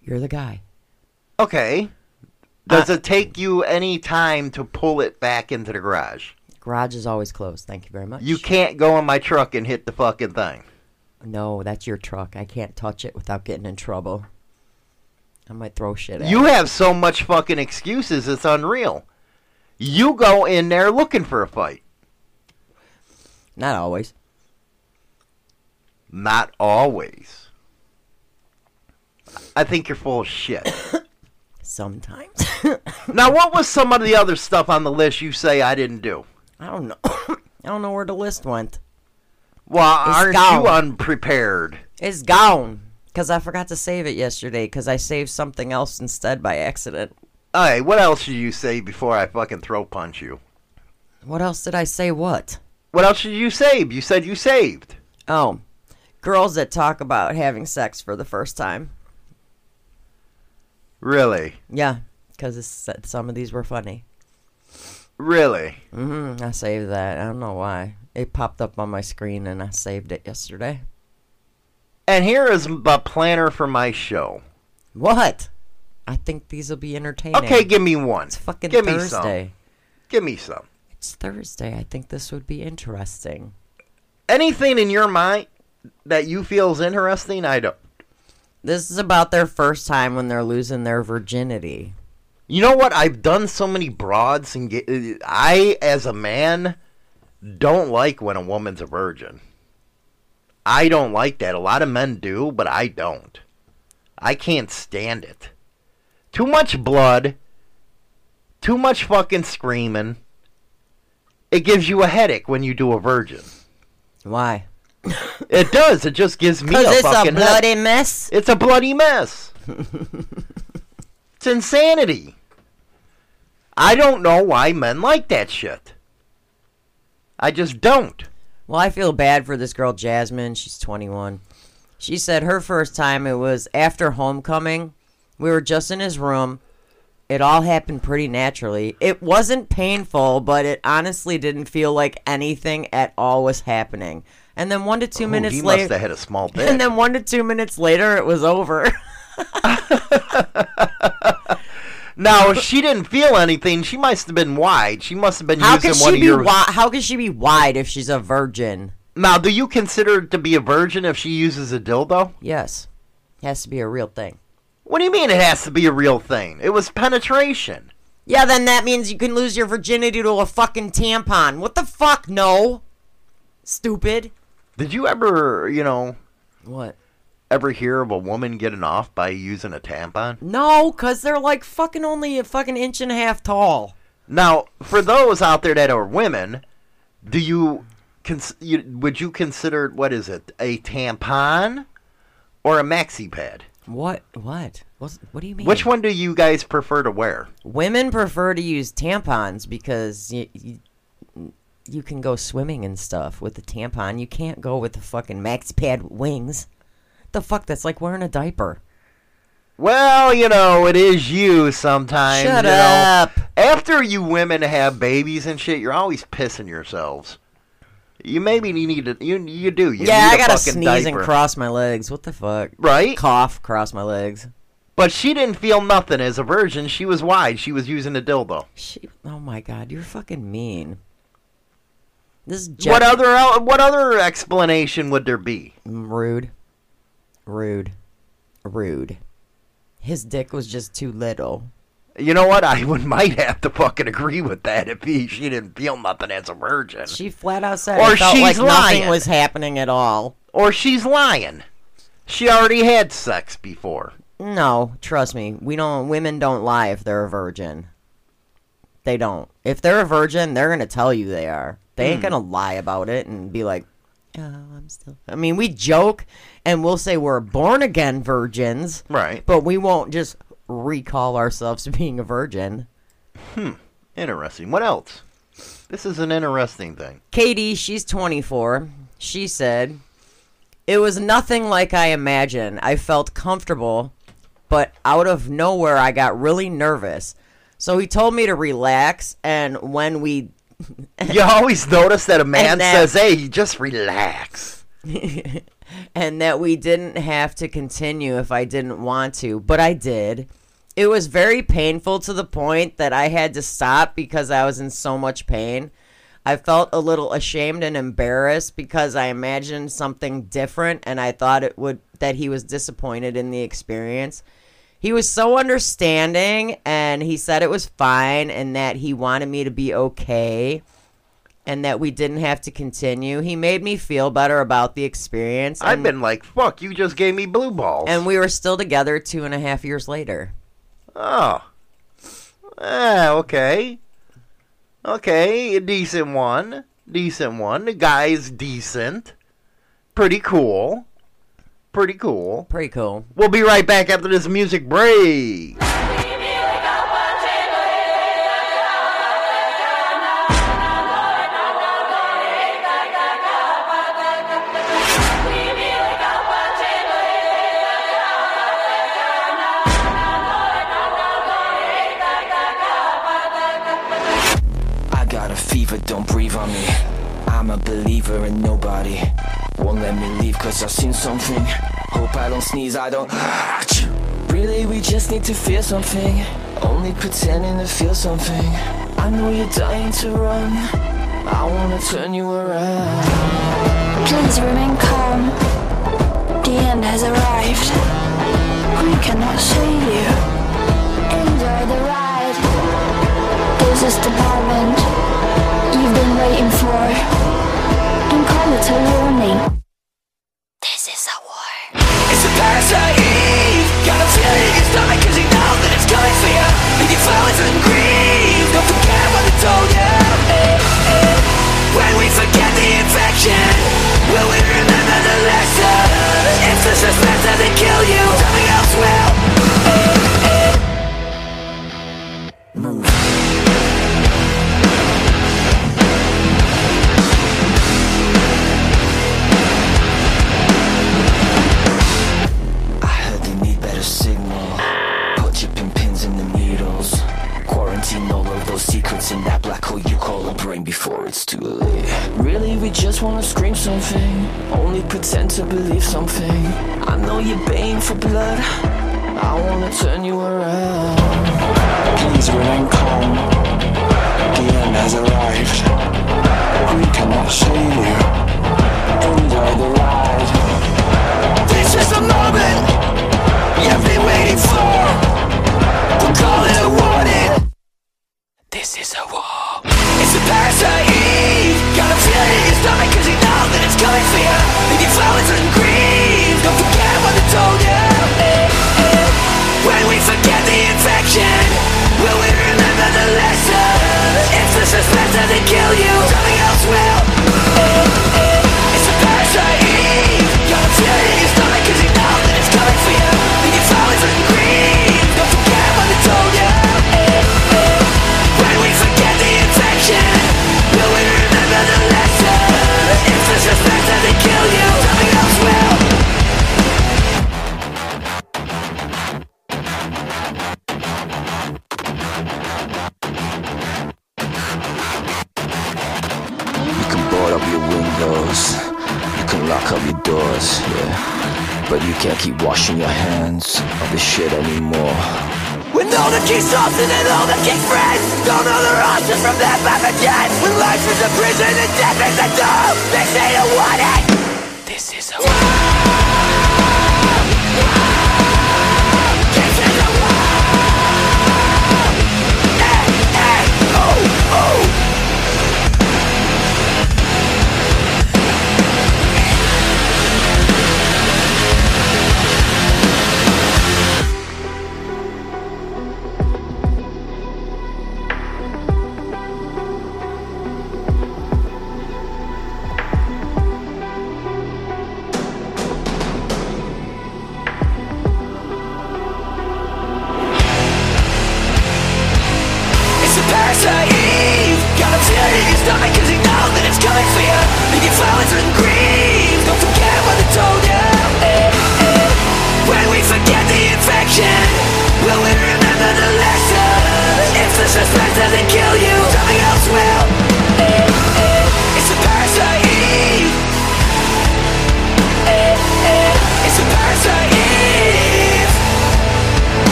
[SPEAKER 5] You're the guy.
[SPEAKER 1] Okay. Uh, Does it take you any time to pull it back into the garage?
[SPEAKER 5] Garage is always closed. Thank you very much.
[SPEAKER 1] You can't go in my truck and hit the fucking thing.
[SPEAKER 5] No, that's your truck. I can't touch it without getting in trouble. I might throw shit at
[SPEAKER 1] You
[SPEAKER 5] it.
[SPEAKER 1] have so much fucking excuses, it's unreal. You go in there looking for a fight.
[SPEAKER 5] Not always.
[SPEAKER 1] Not always. I think you're full of shit.
[SPEAKER 5] Sometimes.
[SPEAKER 1] now, what was some of the other stuff on the list you say I didn't do?
[SPEAKER 5] I don't know. I don't know where the list went.
[SPEAKER 1] Well,
[SPEAKER 5] It's
[SPEAKER 1] aren't
[SPEAKER 5] gone.
[SPEAKER 1] you unprepared?
[SPEAKER 5] It's gone. Because I forgot to save it yesterday because I saved something else instead by accident.
[SPEAKER 1] Alright, what else should you say before I fucking throw punch you?
[SPEAKER 5] What else did I say? What?
[SPEAKER 1] What else did you save? You said you saved.
[SPEAKER 5] Oh, girls that talk about having sex for the first time.
[SPEAKER 1] Really?
[SPEAKER 5] Yeah, because some of these were funny.
[SPEAKER 1] Really?
[SPEAKER 5] Mm-hmm. I saved that. I don't know why. It popped up on my screen and I saved it yesterday.
[SPEAKER 1] And here is the planner for my show.
[SPEAKER 5] What? I think these will be entertaining.
[SPEAKER 1] Okay, give me one.
[SPEAKER 5] It's fucking
[SPEAKER 1] give me
[SPEAKER 5] Thursday.
[SPEAKER 1] some. Give me some.
[SPEAKER 5] It's Thursday. I think this would be interesting.
[SPEAKER 1] Anything in your mind that you feel is interesting? I don't.
[SPEAKER 5] This is about their first time when they're losing their virginity.
[SPEAKER 1] You know what? I've done so many broads, and get, I, as a man, don't like when a woman's a virgin. I don't like that. A lot of men do, but I don't. I can't stand it. Too much blood. Too much fucking screaming. It gives you a headache when you do a virgin.
[SPEAKER 5] Why?
[SPEAKER 1] It does. It just gives me a
[SPEAKER 5] it's a
[SPEAKER 1] headache.
[SPEAKER 5] bloody mess.
[SPEAKER 1] It's a bloody mess. it's insanity. I don't know why men like that shit. I just don't.
[SPEAKER 5] Well, I feel bad for this girl, Jasmine. She's 21. She said her first time it was after homecoming. We were just in his room. It all happened pretty naturally. It wasn't painful, but it honestly didn't feel like anything at all was happening. And then one to two
[SPEAKER 1] Ooh,
[SPEAKER 5] minutes
[SPEAKER 1] he must
[SPEAKER 5] later,
[SPEAKER 1] have had a small dick.
[SPEAKER 5] and then one to two minutes later, it was over.
[SPEAKER 1] now, she didn't feel anything, she must have been wide. She must have been
[SPEAKER 5] how
[SPEAKER 1] using
[SPEAKER 5] can
[SPEAKER 1] one
[SPEAKER 5] she
[SPEAKER 1] of
[SPEAKER 5] be
[SPEAKER 1] your.
[SPEAKER 5] wi- How can she be wide if she's a virgin?
[SPEAKER 1] Now, do you consider it to be a virgin if she uses a dildo?
[SPEAKER 5] Yes, it has to be a real thing.
[SPEAKER 1] What do you mean it has to be a real thing? It was penetration.
[SPEAKER 5] Yeah, then that means you can lose your virginity to a fucking tampon. What the fuck? No. Stupid.
[SPEAKER 1] Did you ever, you know,
[SPEAKER 5] What?
[SPEAKER 1] ever hear of a woman getting off by using a tampon?
[SPEAKER 5] No, cause they're like fucking only a fucking inch and a half tall.
[SPEAKER 1] Now, for those out there that are women, do you, cons- you would you consider what is it a tampon or a maxi pad?
[SPEAKER 5] What? What? What's, what do you mean?
[SPEAKER 1] Which one do you guys prefer to wear?
[SPEAKER 5] Women prefer to use tampons because y y you can go swimming and stuff with the tampon. You can't go with the fucking maxi pad wings. The fuck? That's like wearing a diaper.
[SPEAKER 1] Well, you know, it is you sometimes.
[SPEAKER 5] Shut
[SPEAKER 1] you know.
[SPEAKER 5] up.
[SPEAKER 1] After you women have babies and shit, you're always pissing yourselves. You maybe need to. You you do. You
[SPEAKER 5] yeah, I gotta sneeze
[SPEAKER 1] diaper.
[SPEAKER 5] and cross my legs. What the fuck?
[SPEAKER 1] Right?
[SPEAKER 5] Cough, cross my legs.
[SPEAKER 1] But she didn't feel nothing as a virgin. She was wide. She was using a dildo.
[SPEAKER 5] She, oh my god, you're fucking mean. This is
[SPEAKER 1] What other uh, what other explanation would there be?
[SPEAKER 5] Mm, rude, rude, rude. His dick was just too little.
[SPEAKER 1] You know what? I would might have to fucking agree with that if he, she didn't feel nothing as a virgin,
[SPEAKER 5] She flat out said
[SPEAKER 1] Or
[SPEAKER 5] it felt
[SPEAKER 1] she's
[SPEAKER 5] like nothing
[SPEAKER 1] lying.
[SPEAKER 5] was happening at all.
[SPEAKER 1] or she's lying. She already had sex before.
[SPEAKER 5] No, trust me. We don't. Women don't lie if they're a virgin. They don't. If they're a virgin, they're gonna tell you they are. They ain't hmm. gonna lie about it and be like, "Oh, I'm still." I mean, we joke and we'll say we're born again virgins,
[SPEAKER 1] Right.
[SPEAKER 5] but we won't just recall ourselves to being a virgin. Hmm.
[SPEAKER 1] Interesting. What else? This is an interesting thing.
[SPEAKER 5] Katie, she's 24. She said, It was nothing like I imagined. I felt comfortable, but out of nowhere, I got really nervous. So he told me to relax, and when we.
[SPEAKER 1] You always notice that a man
[SPEAKER 5] that-
[SPEAKER 1] says, "Hey, just relax."
[SPEAKER 5] and that we didn't have to continue if I didn't want to, but I did. It was very painful to the point that I had to stop because I was in so much pain. I felt a little ashamed and embarrassed because I imagined something different and I thought it would that he was disappointed in the experience. He was so understanding and he said it was fine and that he wanted me to be okay and that we didn't have to continue. He made me feel better about the experience.
[SPEAKER 1] I've
[SPEAKER 5] and-
[SPEAKER 1] been like, "Fuck, you just gave me blue balls."
[SPEAKER 5] and we were still together two and a half years later.
[SPEAKER 1] oh, ah, okay, okay, a decent one, decent one. The guy's decent, pretty cool, pretty cool.
[SPEAKER 5] Pretty cool.
[SPEAKER 1] We'll be right back after this music break.
[SPEAKER 2] A believer in nobody. Won't let me leave cause I've seen something. Hope I don't sneeze, I don't. Really, we just need to feel something. Only pretending to feel something. I know you're dying to run. I wanna turn you around.
[SPEAKER 6] Please remain calm. The end has arrived. We cannot save you. Enjoy the ride. This is the moment you've been waiting for. Don't call it a warning. This is a war.
[SPEAKER 2] It's a parasite Got a feeling in your stomach cause you know that it's coming for you Leave your flowers and grieve Don't forget what I told you. When we forget the infection Will we remember the lesson? If the suspense doesn't kill you secrets in that black hole you call a brain before it's too late. Really, we just wanna scream something. Only pretend to believe something. I know you're baying for blood. I wanna turn you around. Please remain calm. The end has arrived. We cannot save you. Enjoy the ride. This is the moment you've been waiting for. We'll call it a warning. This is a war. It's a parasite Got a feeling in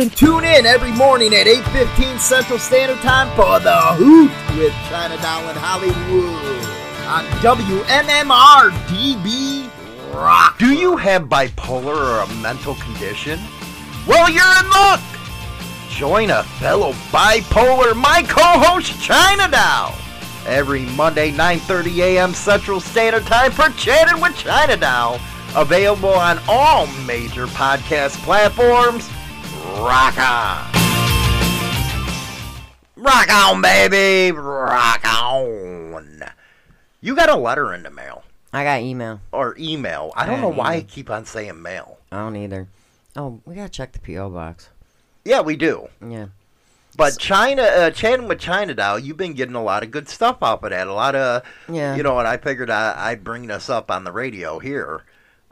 [SPEAKER 7] exciting.
[SPEAKER 1] Tune in every morning at 8.15 Central Standard Time for The Hoot with China Doll and Hollywood on WMMR DB Rock.
[SPEAKER 8] Do you have bipolar or a mental condition?
[SPEAKER 1] Well, you're in luck. Join a fellow bipolar, my co-host China Doll every Monday 9:30 a.m. Central Standard Time for Chatting with China Doll. Available on all major podcast platforms. Rock on. Rock on, baby. Rock on. You got a letter in the mail
[SPEAKER 5] I got email.
[SPEAKER 1] or email. I don't
[SPEAKER 5] Yeah,
[SPEAKER 1] know why I keep on saying mail.
[SPEAKER 5] I don't either. Oh, we gotta check the PO box.
[SPEAKER 1] Yeah, we do.
[SPEAKER 5] Yeah.
[SPEAKER 1] But China, uh, chatting with China Doll, you've been getting a lot of good stuff off of that. A lot of,
[SPEAKER 5] Yeah.
[SPEAKER 1] you know, and I figured I, I'd bring this up on the radio here.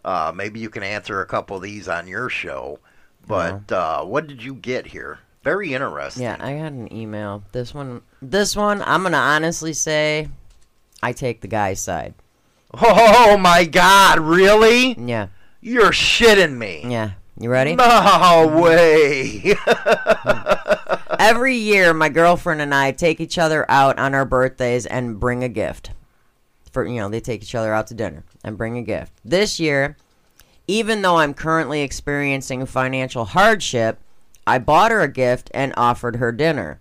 [SPEAKER 1] Uh, maybe you can answer a couple of these on your show. But uh, what did you get here? Very interesting.
[SPEAKER 5] Yeah, I got an email. This one, this one, I'm gonna honestly say, I take the guy's side.
[SPEAKER 1] Oh my God! Really?
[SPEAKER 5] Yeah.
[SPEAKER 1] You're shitting me.
[SPEAKER 5] Yeah. You ready?
[SPEAKER 1] No way.
[SPEAKER 5] Every year, my girlfriend and I take each other out on our birthdays and bring a gift. For you know, they take each other out to dinner and bring a gift. This year, even though I'm currently experiencing financial hardship, I bought her a gift and offered her dinner.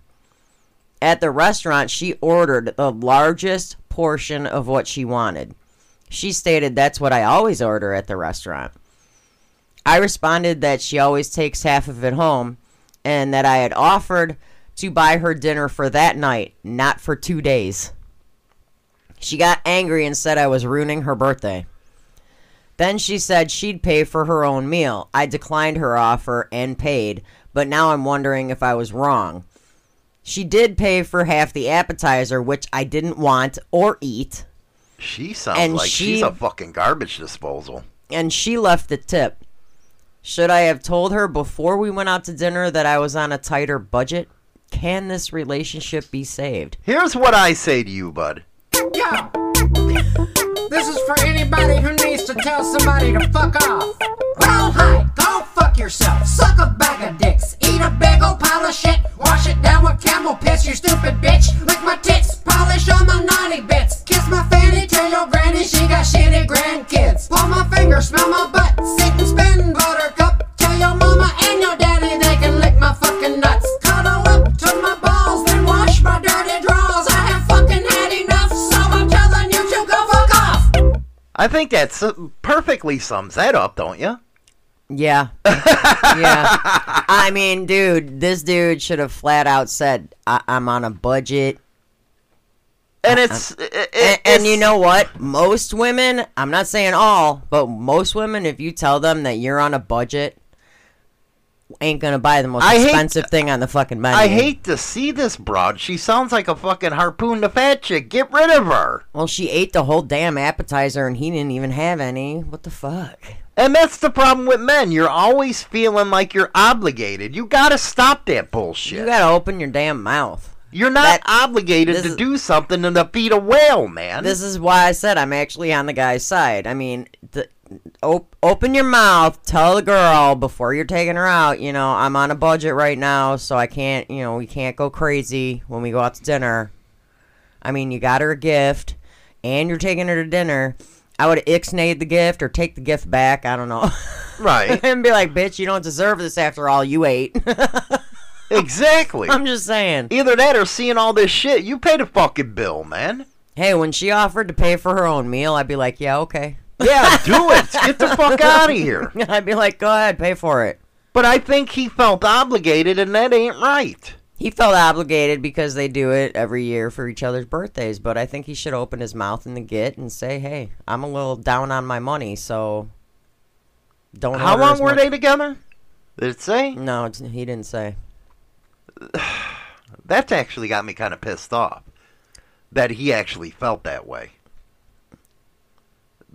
[SPEAKER 5] At the restaurant, she ordered the largest portion of what she wanted. She stated that's what I always order at the restaurant. I responded that she always takes half of it home and that I had offered to buy her dinner for that night, not for two days. She got angry and said I was ruining her birthday. Then she said she'd pay for her own meal. I declined her offer and paid, but now I'm wondering if I was wrong. She did pay for half the appetizer, which I didn't want or eat,
[SPEAKER 1] she sounds
[SPEAKER 5] And
[SPEAKER 1] like she's a fucking garbage disposal.
[SPEAKER 5] and she left the tip. Should I have told her before we went out to dinner that I was on a tighter budget? Can this relationship be saved?
[SPEAKER 1] Here's what I say to you, bud.
[SPEAKER 9] This is for anybody who needs to tell somebody to fuck off. Well, hi, go fuck yourself. Suck a bag of dicks. Eat a big old pile of shit. Wash it down with camel piss, you stupid bitch. Lick my tits, polish all my naughty bits. Kiss my fanny, tell your granny she got shitty grandkids. Pull my finger, smell my butt. Sit and spin, buttercup. Tell your mama and your daddy they can lick my fucking nuts. Cuddle up to my balls, then wash my dirty I
[SPEAKER 1] think that perfectly sums that up, don't you?
[SPEAKER 5] Yeah. yeah. I mean, dude, this dude should have flat out said, I- I'm on a budget.
[SPEAKER 1] And it's, it,
[SPEAKER 5] And,
[SPEAKER 1] it's
[SPEAKER 5] and you know what? Most women, I'm not saying all, but most women, if you tell them that you're on a budget, ain't gonna buy the most
[SPEAKER 1] I hate-
[SPEAKER 5] expensive thing on the fucking menu.
[SPEAKER 1] I hate to see this broad. She sounds like a fucking harpoon to fat chick. Get rid of her.
[SPEAKER 5] Well, she ate the whole damn appetizer and he didn't even have any. What the fuck?
[SPEAKER 1] And that's the problem with men. You're always feeling like you're obligated. You gotta stop that bullshit.
[SPEAKER 5] You gotta open your damn mouth.
[SPEAKER 1] You're not
[SPEAKER 5] That-
[SPEAKER 1] obligated to
[SPEAKER 5] is-
[SPEAKER 1] do something to defeat a whale, man.
[SPEAKER 5] This is why I said I'm actually on the guy's side. I mean, the, op- open your mouth, tell the girl before you're taking her out, you know, I'm on a budget right now, so I can't, you know, we can't go crazy when we go out to dinner. I mean, you got her a gift, and you're taking her to dinner. I would ixnade the gift or take the gift back. I don't know.
[SPEAKER 1] right.
[SPEAKER 5] and be like, bitch, you don't deserve this after all you ate.
[SPEAKER 1] exactly.
[SPEAKER 5] I'm just saying.
[SPEAKER 1] Either that or seeing all this shit. You pay the fucking bill, man.
[SPEAKER 5] Hey, when she offered to pay for her own meal, I'd be like, yeah, okay.
[SPEAKER 1] Yeah, do it. Get the fuck out of here.
[SPEAKER 5] I'd be like, go ahead, pay for it.
[SPEAKER 1] But I think he felt obligated, and that ain't right.
[SPEAKER 5] He felt obligated because they do it every year for each other's birthdays, but I think he should open his mouth in the get and say, "Hey, I'm a little down on my money, so don't."
[SPEAKER 1] How long were
[SPEAKER 5] much-"
[SPEAKER 1] they together? Did it say?
[SPEAKER 5] No, it's, he didn't say.
[SPEAKER 1] That's actually got me kind of pissed off. That he actually felt that way.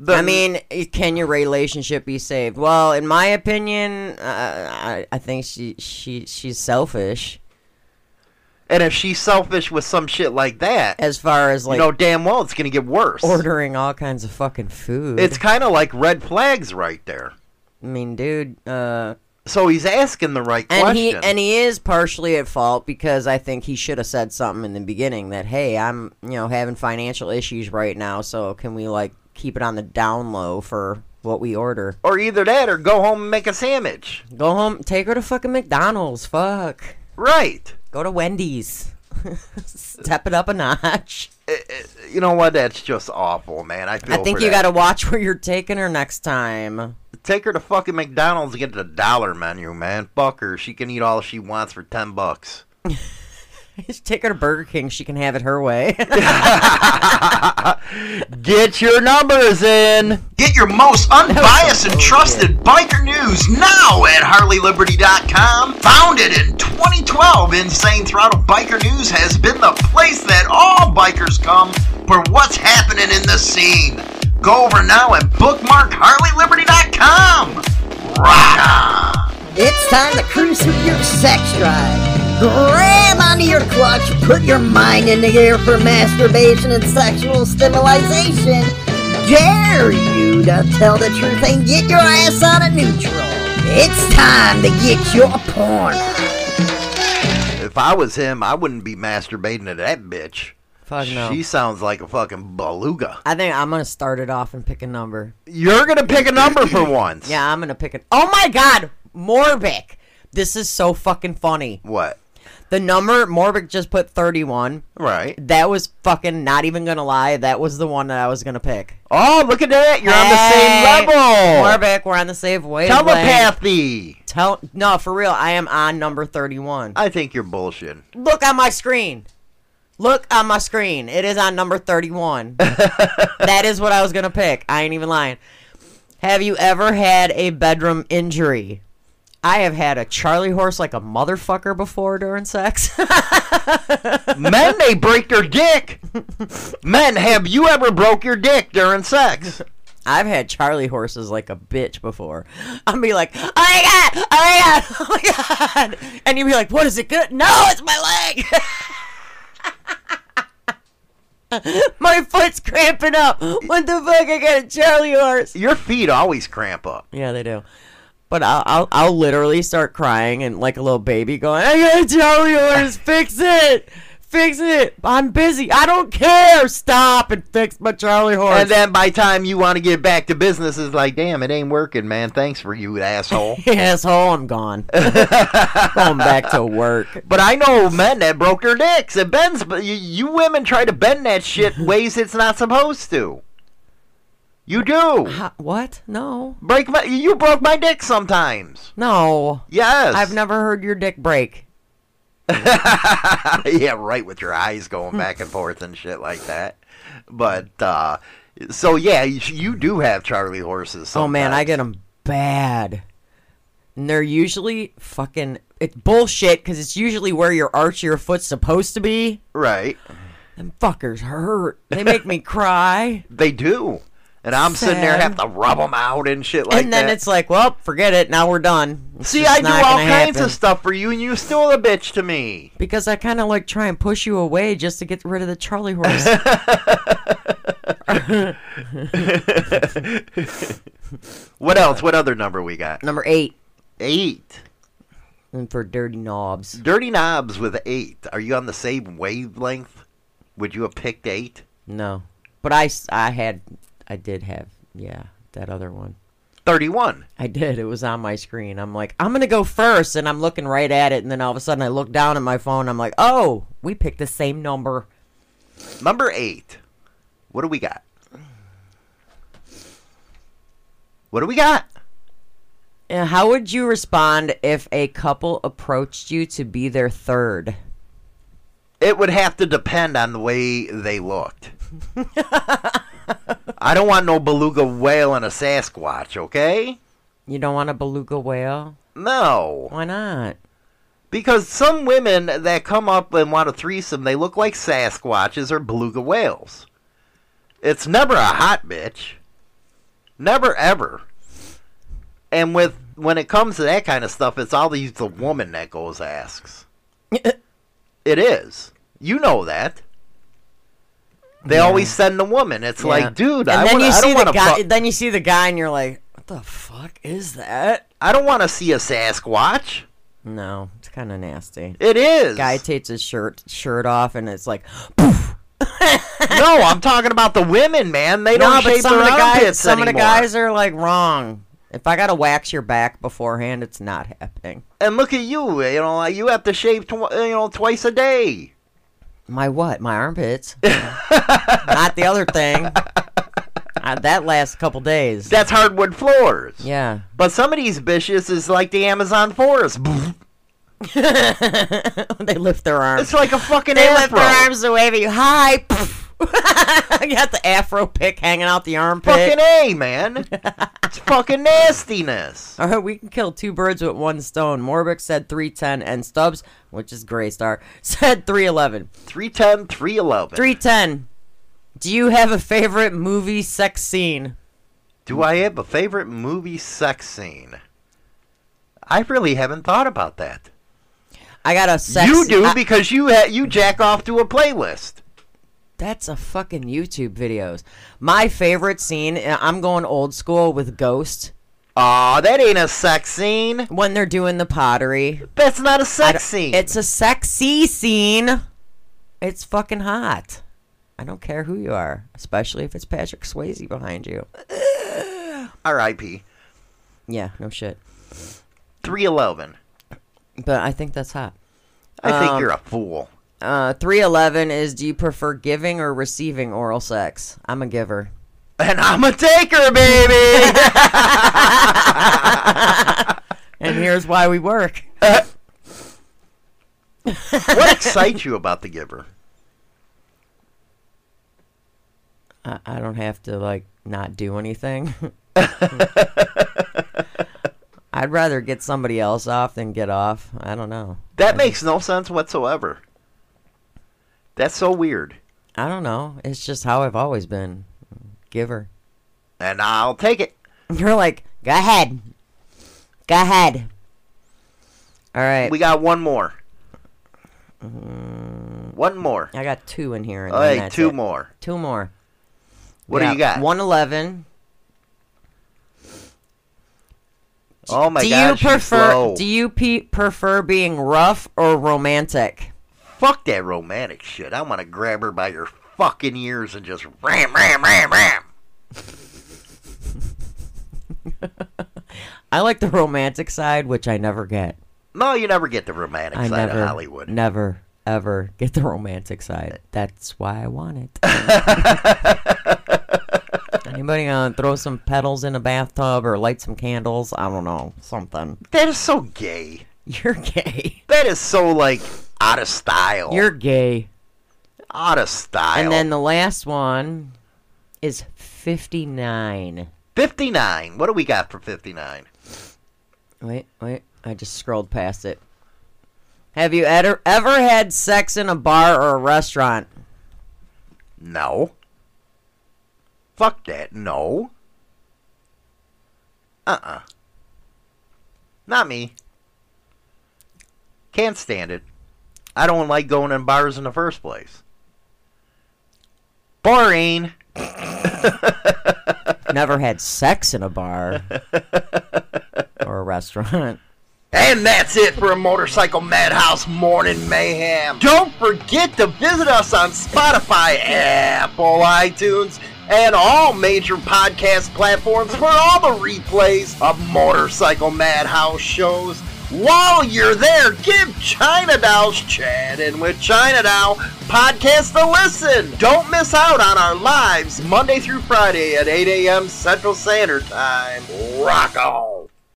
[SPEAKER 1] The-
[SPEAKER 5] I mean, can your relationship be saved? Well, in my opinion, uh, I, I think she she she's selfish.
[SPEAKER 1] and if she's selfish with some shit like that,
[SPEAKER 5] As far as like
[SPEAKER 1] you know damn well it's gonna get worse.
[SPEAKER 5] ordering all kinds of fucking food,
[SPEAKER 1] It's kind of like red flags right there.
[SPEAKER 5] I mean, dude. Uh,
[SPEAKER 1] So he's asking the right
[SPEAKER 5] and he
[SPEAKER 1] question.
[SPEAKER 5] and he is partially at fault because I think he should have said something in the beginning that hey, I'm you know having financial issues right now, so can we like keep it on the down low for what we order.
[SPEAKER 1] Or either that or go home and make a sandwich.
[SPEAKER 5] Go home, take her to fucking McDonald's. Fuck.
[SPEAKER 1] Right.
[SPEAKER 5] Go to Wendy's. Step it up a notch.
[SPEAKER 1] Eh, eh, you know what? That's just awful, man. I feel
[SPEAKER 5] I think you got to watch where you're taking her next time.
[SPEAKER 1] Take her to fucking McDonald's and get the dollar menu, man. Fuck her. She can eat all she wants for 10 bucks.
[SPEAKER 5] Just take her to Burger King. She can have it her way.
[SPEAKER 1] Get your numbers in.
[SPEAKER 10] Get your most unbiased and trusted biker news now at HarleyLiberty.com. Founded in 2012, Insane Throttle Biker News has been the place that all bikers come for what's happening in the scene. Go over now and bookmark HarleyLiberty.com. Rock on!
[SPEAKER 11] It's time to cruise through your sex drive. Grab onto your clutch, put your mind in the air for masturbation and sexual stimulation. Dare you to tell the truth and get your ass out of neutral. It's time to get your porn.
[SPEAKER 1] If I was him, I wouldn't be masturbating to that bitch.
[SPEAKER 5] Fuck no.
[SPEAKER 1] She sounds like a fucking beluga.
[SPEAKER 5] I think I'm gonna start it off and pick a number.
[SPEAKER 1] You're gonna pick a number for once.
[SPEAKER 5] Yeah, I'm gonna pick it. Oh my god, Morbic. This is so fucking funny.
[SPEAKER 1] What?
[SPEAKER 5] The number Morbic just put 31.
[SPEAKER 1] Right.
[SPEAKER 5] That was fucking not even gonna lie. That was the one that I was gonna pick.
[SPEAKER 1] Oh, look at that! You're on the same level.
[SPEAKER 5] Morbic, we're on the same wavelength.
[SPEAKER 1] Telepathy.
[SPEAKER 5] Tell no, for real. I am on number 31.
[SPEAKER 1] I think you're bullshit.
[SPEAKER 5] Look on my screen. Look on my screen. It is on number 31. that is what I was gonna pick. I ain't even lying. Have you ever had a bedroom injury? I have had a Charlie horse like a motherfucker before during sex.
[SPEAKER 1] Men, they break their dick. Men, have you ever broke your dick during sex?
[SPEAKER 5] I've had Charlie horses like a bitch before. I'll be like, oh my god, oh my god, oh my god, and you'd be like, what is it good? No, it's my leg. my foot's cramping up. What the fuck? I got a Charlie horse.
[SPEAKER 1] Your feet always cramp up.
[SPEAKER 5] Yeah, they do. But I'll, I'll I'll literally start crying and like a little baby going, I got a Charlie horse. Fix it. Fix it. I'm busy. I don't care. Stop and fix my Charlie horse.
[SPEAKER 1] And then by time you want to get back to business, it's like, damn, it ain't working, man. Thanks for you, asshole.
[SPEAKER 5] asshole, I'm gone. Going back to work.
[SPEAKER 1] But I know men that broke their dicks. It bends, but you, you women try to bend that shit ways it's not supposed to. You do.
[SPEAKER 5] Ha- what? No.
[SPEAKER 1] Break my. You broke my dick sometimes.
[SPEAKER 5] No.
[SPEAKER 1] Yes.
[SPEAKER 5] I've never heard your dick break.
[SPEAKER 1] yeah, right. With your eyes going back and forth and shit like that. But uh so yeah, you, you do have Charlie horses.
[SPEAKER 5] Oh man, I get them bad. And they're usually fucking. It's bullshit because it's usually where your arch of your foot's supposed to be.
[SPEAKER 1] right.
[SPEAKER 5] Them fuckers hurt. They make me cry.
[SPEAKER 1] They do. And I'm sitting there
[SPEAKER 5] Sad.
[SPEAKER 1] having to rub them out and shit like that.
[SPEAKER 5] and then
[SPEAKER 1] that.
[SPEAKER 5] it's like, well, forget it. Now we're done. It's
[SPEAKER 1] See, I do all kinds
[SPEAKER 5] happen.
[SPEAKER 1] of stuff for you, and you're still a bitch to me.
[SPEAKER 5] Because I kind of like try and push you away just to get rid of the Charlie horse.
[SPEAKER 1] What else? What other number we got?
[SPEAKER 5] Number eight.
[SPEAKER 1] Eight.
[SPEAKER 5] And for dirty knobs.
[SPEAKER 1] Dirty knobs with eight. Are you on the same wavelength? Would you have picked eight?
[SPEAKER 5] No. But I I had, I did have, yeah, that other one.
[SPEAKER 1] 31.
[SPEAKER 5] I did. It was on my screen. I'm like, I'm going to go first. And I'm looking right at it. And then all of a sudden I look down at my phone. I'm like, oh, we picked the same number.
[SPEAKER 1] Number eight. What do we got? What do we got?
[SPEAKER 5] And how would you respond if a couple approached you to be their third?
[SPEAKER 1] It would have to depend on the way they looked. I don't want no beluga whale and a Sasquatch, okay?
[SPEAKER 5] You don't want a beluga whale?
[SPEAKER 1] No.
[SPEAKER 5] Why not?
[SPEAKER 1] Because some women that come up and want a threesome, they look like Sasquatches or beluga whales. It's never a hot bitch. Never ever. And with when it comes to that kind of stuff, it's always the woman that goes asks. it is. You know that. They
[SPEAKER 5] Yeah.
[SPEAKER 1] always send the woman. It's
[SPEAKER 5] Yeah.
[SPEAKER 1] like, dude,
[SPEAKER 5] and
[SPEAKER 1] I,
[SPEAKER 5] then
[SPEAKER 1] wanna,
[SPEAKER 5] you see
[SPEAKER 1] don't
[SPEAKER 5] the
[SPEAKER 1] want to
[SPEAKER 5] guy.
[SPEAKER 1] fuck.
[SPEAKER 5] Then you see the guy, and you're like, "What the fuck is that?"
[SPEAKER 1] I don't want to see a Sasquatch.
[SPEAKER 5] No, it's kind of nasty.
[SPEAKER 1] It is.
[SPEAKER 5] Guy takes his shirt shirt off, and it's like, poof.
[SPEAKER 1] no, I'm talking about the women, man. They don't
[SPEAKER 5] no,
[SPEAKER 1] shave
[SPEAKER 5] some
[SPEAKER 1] their
[SPEAKER 5] of the guys, some
[SPEAKER 1] anymore.
[SPEAKER 5] of the guys are like wrong. If I gotta wax your back beforehand, it's not happening.
[SPEAKER 1] and look at you. You know, you have to shave, tw- you know, twice a day.
[SPEAKER 5] My what? My armpits. not the other thing. Uh, that lasts a couple days.
[SPEAKER 1] That's hardwood floors.
[SPEAKER 5] Yeah.
[SPEAKER 1] But some of these bitches is like the Amazon forest.
[SPEAKER 5] they lift their arms.
[SPEAKER 1] It's like a fucking
[SPEAKER 5] They lift their arms to wave at you. Hi. you got the afro pick hanging out the armpit.
[SPEAKER 1] Fucking A, man. it's fucking nastiness.
[SPEAKER 5] All right, we can kill two birds with one stone. Morbix said 310, and Stubbs, which is Gray Star, said 311.
[SPEAKER 1] 310, 311.
[SPEAKER 5] 310. Do you have a favorite movie sex scene?
[SPEAKER 1] Do I have a favorite movie sex scene? I really haven't thought about that.
[SPEAKER 5] I got a sex
[SPEAKER 1] you do
[SPEAKER 5] I-
[SPEAKER 1] because you ha- you jack off to a playlist.
[SPEAKER 5] That's a fucking YouTube videos. My favorite scene, uh, I'm going old school with Ghost.
[SPEAKER 1] Aw, that ain't a sex scene.
[SPEAKER 5] When they're doing the pottery.
[SPEAKER 1] That's not a sex scene.
[SPEAKER 5] It's a sexy scene. It's fucking hot. I don't care who you are, especially if it's Patrick Swayze behind you.
[SPEAKER 1] R.I.P.
[SPEAKER 5] Yeah, no shit.
[SPEAKER 1] 311.
[SPEAKER 5] But I think that's hot.
[SPEAKER 1] I think
[SPEAKER 5] Um,
[SPEAKER 1] you're a fool.
[SPEAKER 5] Uh, 311 is do you prefer giving or receiving oral sex? I'm a giver.
[SPEAKER 1] And I'm a taker, baby.
[SPEAKER 5] And here's why we work.
[SPEAKER 1] what excites you about the giver?
[SPEAKER 5] I, I don't have to, like, not do anything. I'd rather get somebody else off than get off. I don't know.
[SPEAKER 1] That makes no sense whatsoever. That's so weird.
[SPEAKER 5] I don't know. It's just how I've always been. Giver.
[SPEAKER 1] And I'll take it.
[SPEAKER 5] You're like, go ahead. Go ahead. All right.
[SPEAKER 1] We got one more. Mm. One more.
[SPEAKER 5] I got two in here. And
[SPEAKER 1] All right, two
[SPEAKER 5] it.
[SPEAKER 1] more.
[SPEAKER 5] Two more.
[SPEAKER 1] What do you got?
[SPEAKER 5] 111.
[SPEAKER 1] Oh my
[SPEAKER 5] do
[SPEAKER 1] god,
[SPEAKER 5] you prefer
[SPEAKER 1] slow.
[SPEAKER 5] do you pe- prefer being rough or romantic?
[SPEAKER 1] Fuck that romantic shit. I want to grab her by her fucking ears and just ram, ram, ram, ram.
[SPEAKER 5] I like the romantic side, which I never get.
[SPEAKER 1] No, you never get the romantic
[SPEAKER 5] I
[SPEAKER 1] side
[SPEAKER 5] never
[SPEAKER 1] of Hollywood.
[SPEAKER 5] never ever get the romantic side. That's why I want it. Anybody gonna throw some petals in a bathtub or light some candles? I don't know, something.
[SPEAKER 1] That is so gay.
[SPEAKER 5] You're gay.
[SPEAKER 1] That is so like out of style.
[SPEAKER 5] You're gay.
[SPEAKER 1] out of style.
[SPEAKER 5] And then the last one is 59.
[SPEAKER 1] 59. What do we got for 59?
[SPEAKER 5] Wait, wait. I just scrolled past it. Have you ever ever had sex in a bar or a restaurant?
[SPEAKER 1] No. Fuck that. No. Uh-uh. Not me. Can't stand it. I don't like going in bars in the first place. Boring.
[SPEAKER 5] Never had sex in a bar or a restaurant.
[SPEAKER 1] And that's it for a Motorcycle Madhouse Morning Mayhem. Don't forget to visit us on Spotify, Apple, iTunes, and all major podcast platforms for all the replays of Motorcycle Madhouse shows. While you're there, give China Doll's Chatting with China Doll podcast a listen. Don't miss out on our lives Monday through Friday at 8 a.m. Central Standard Time. Rock on.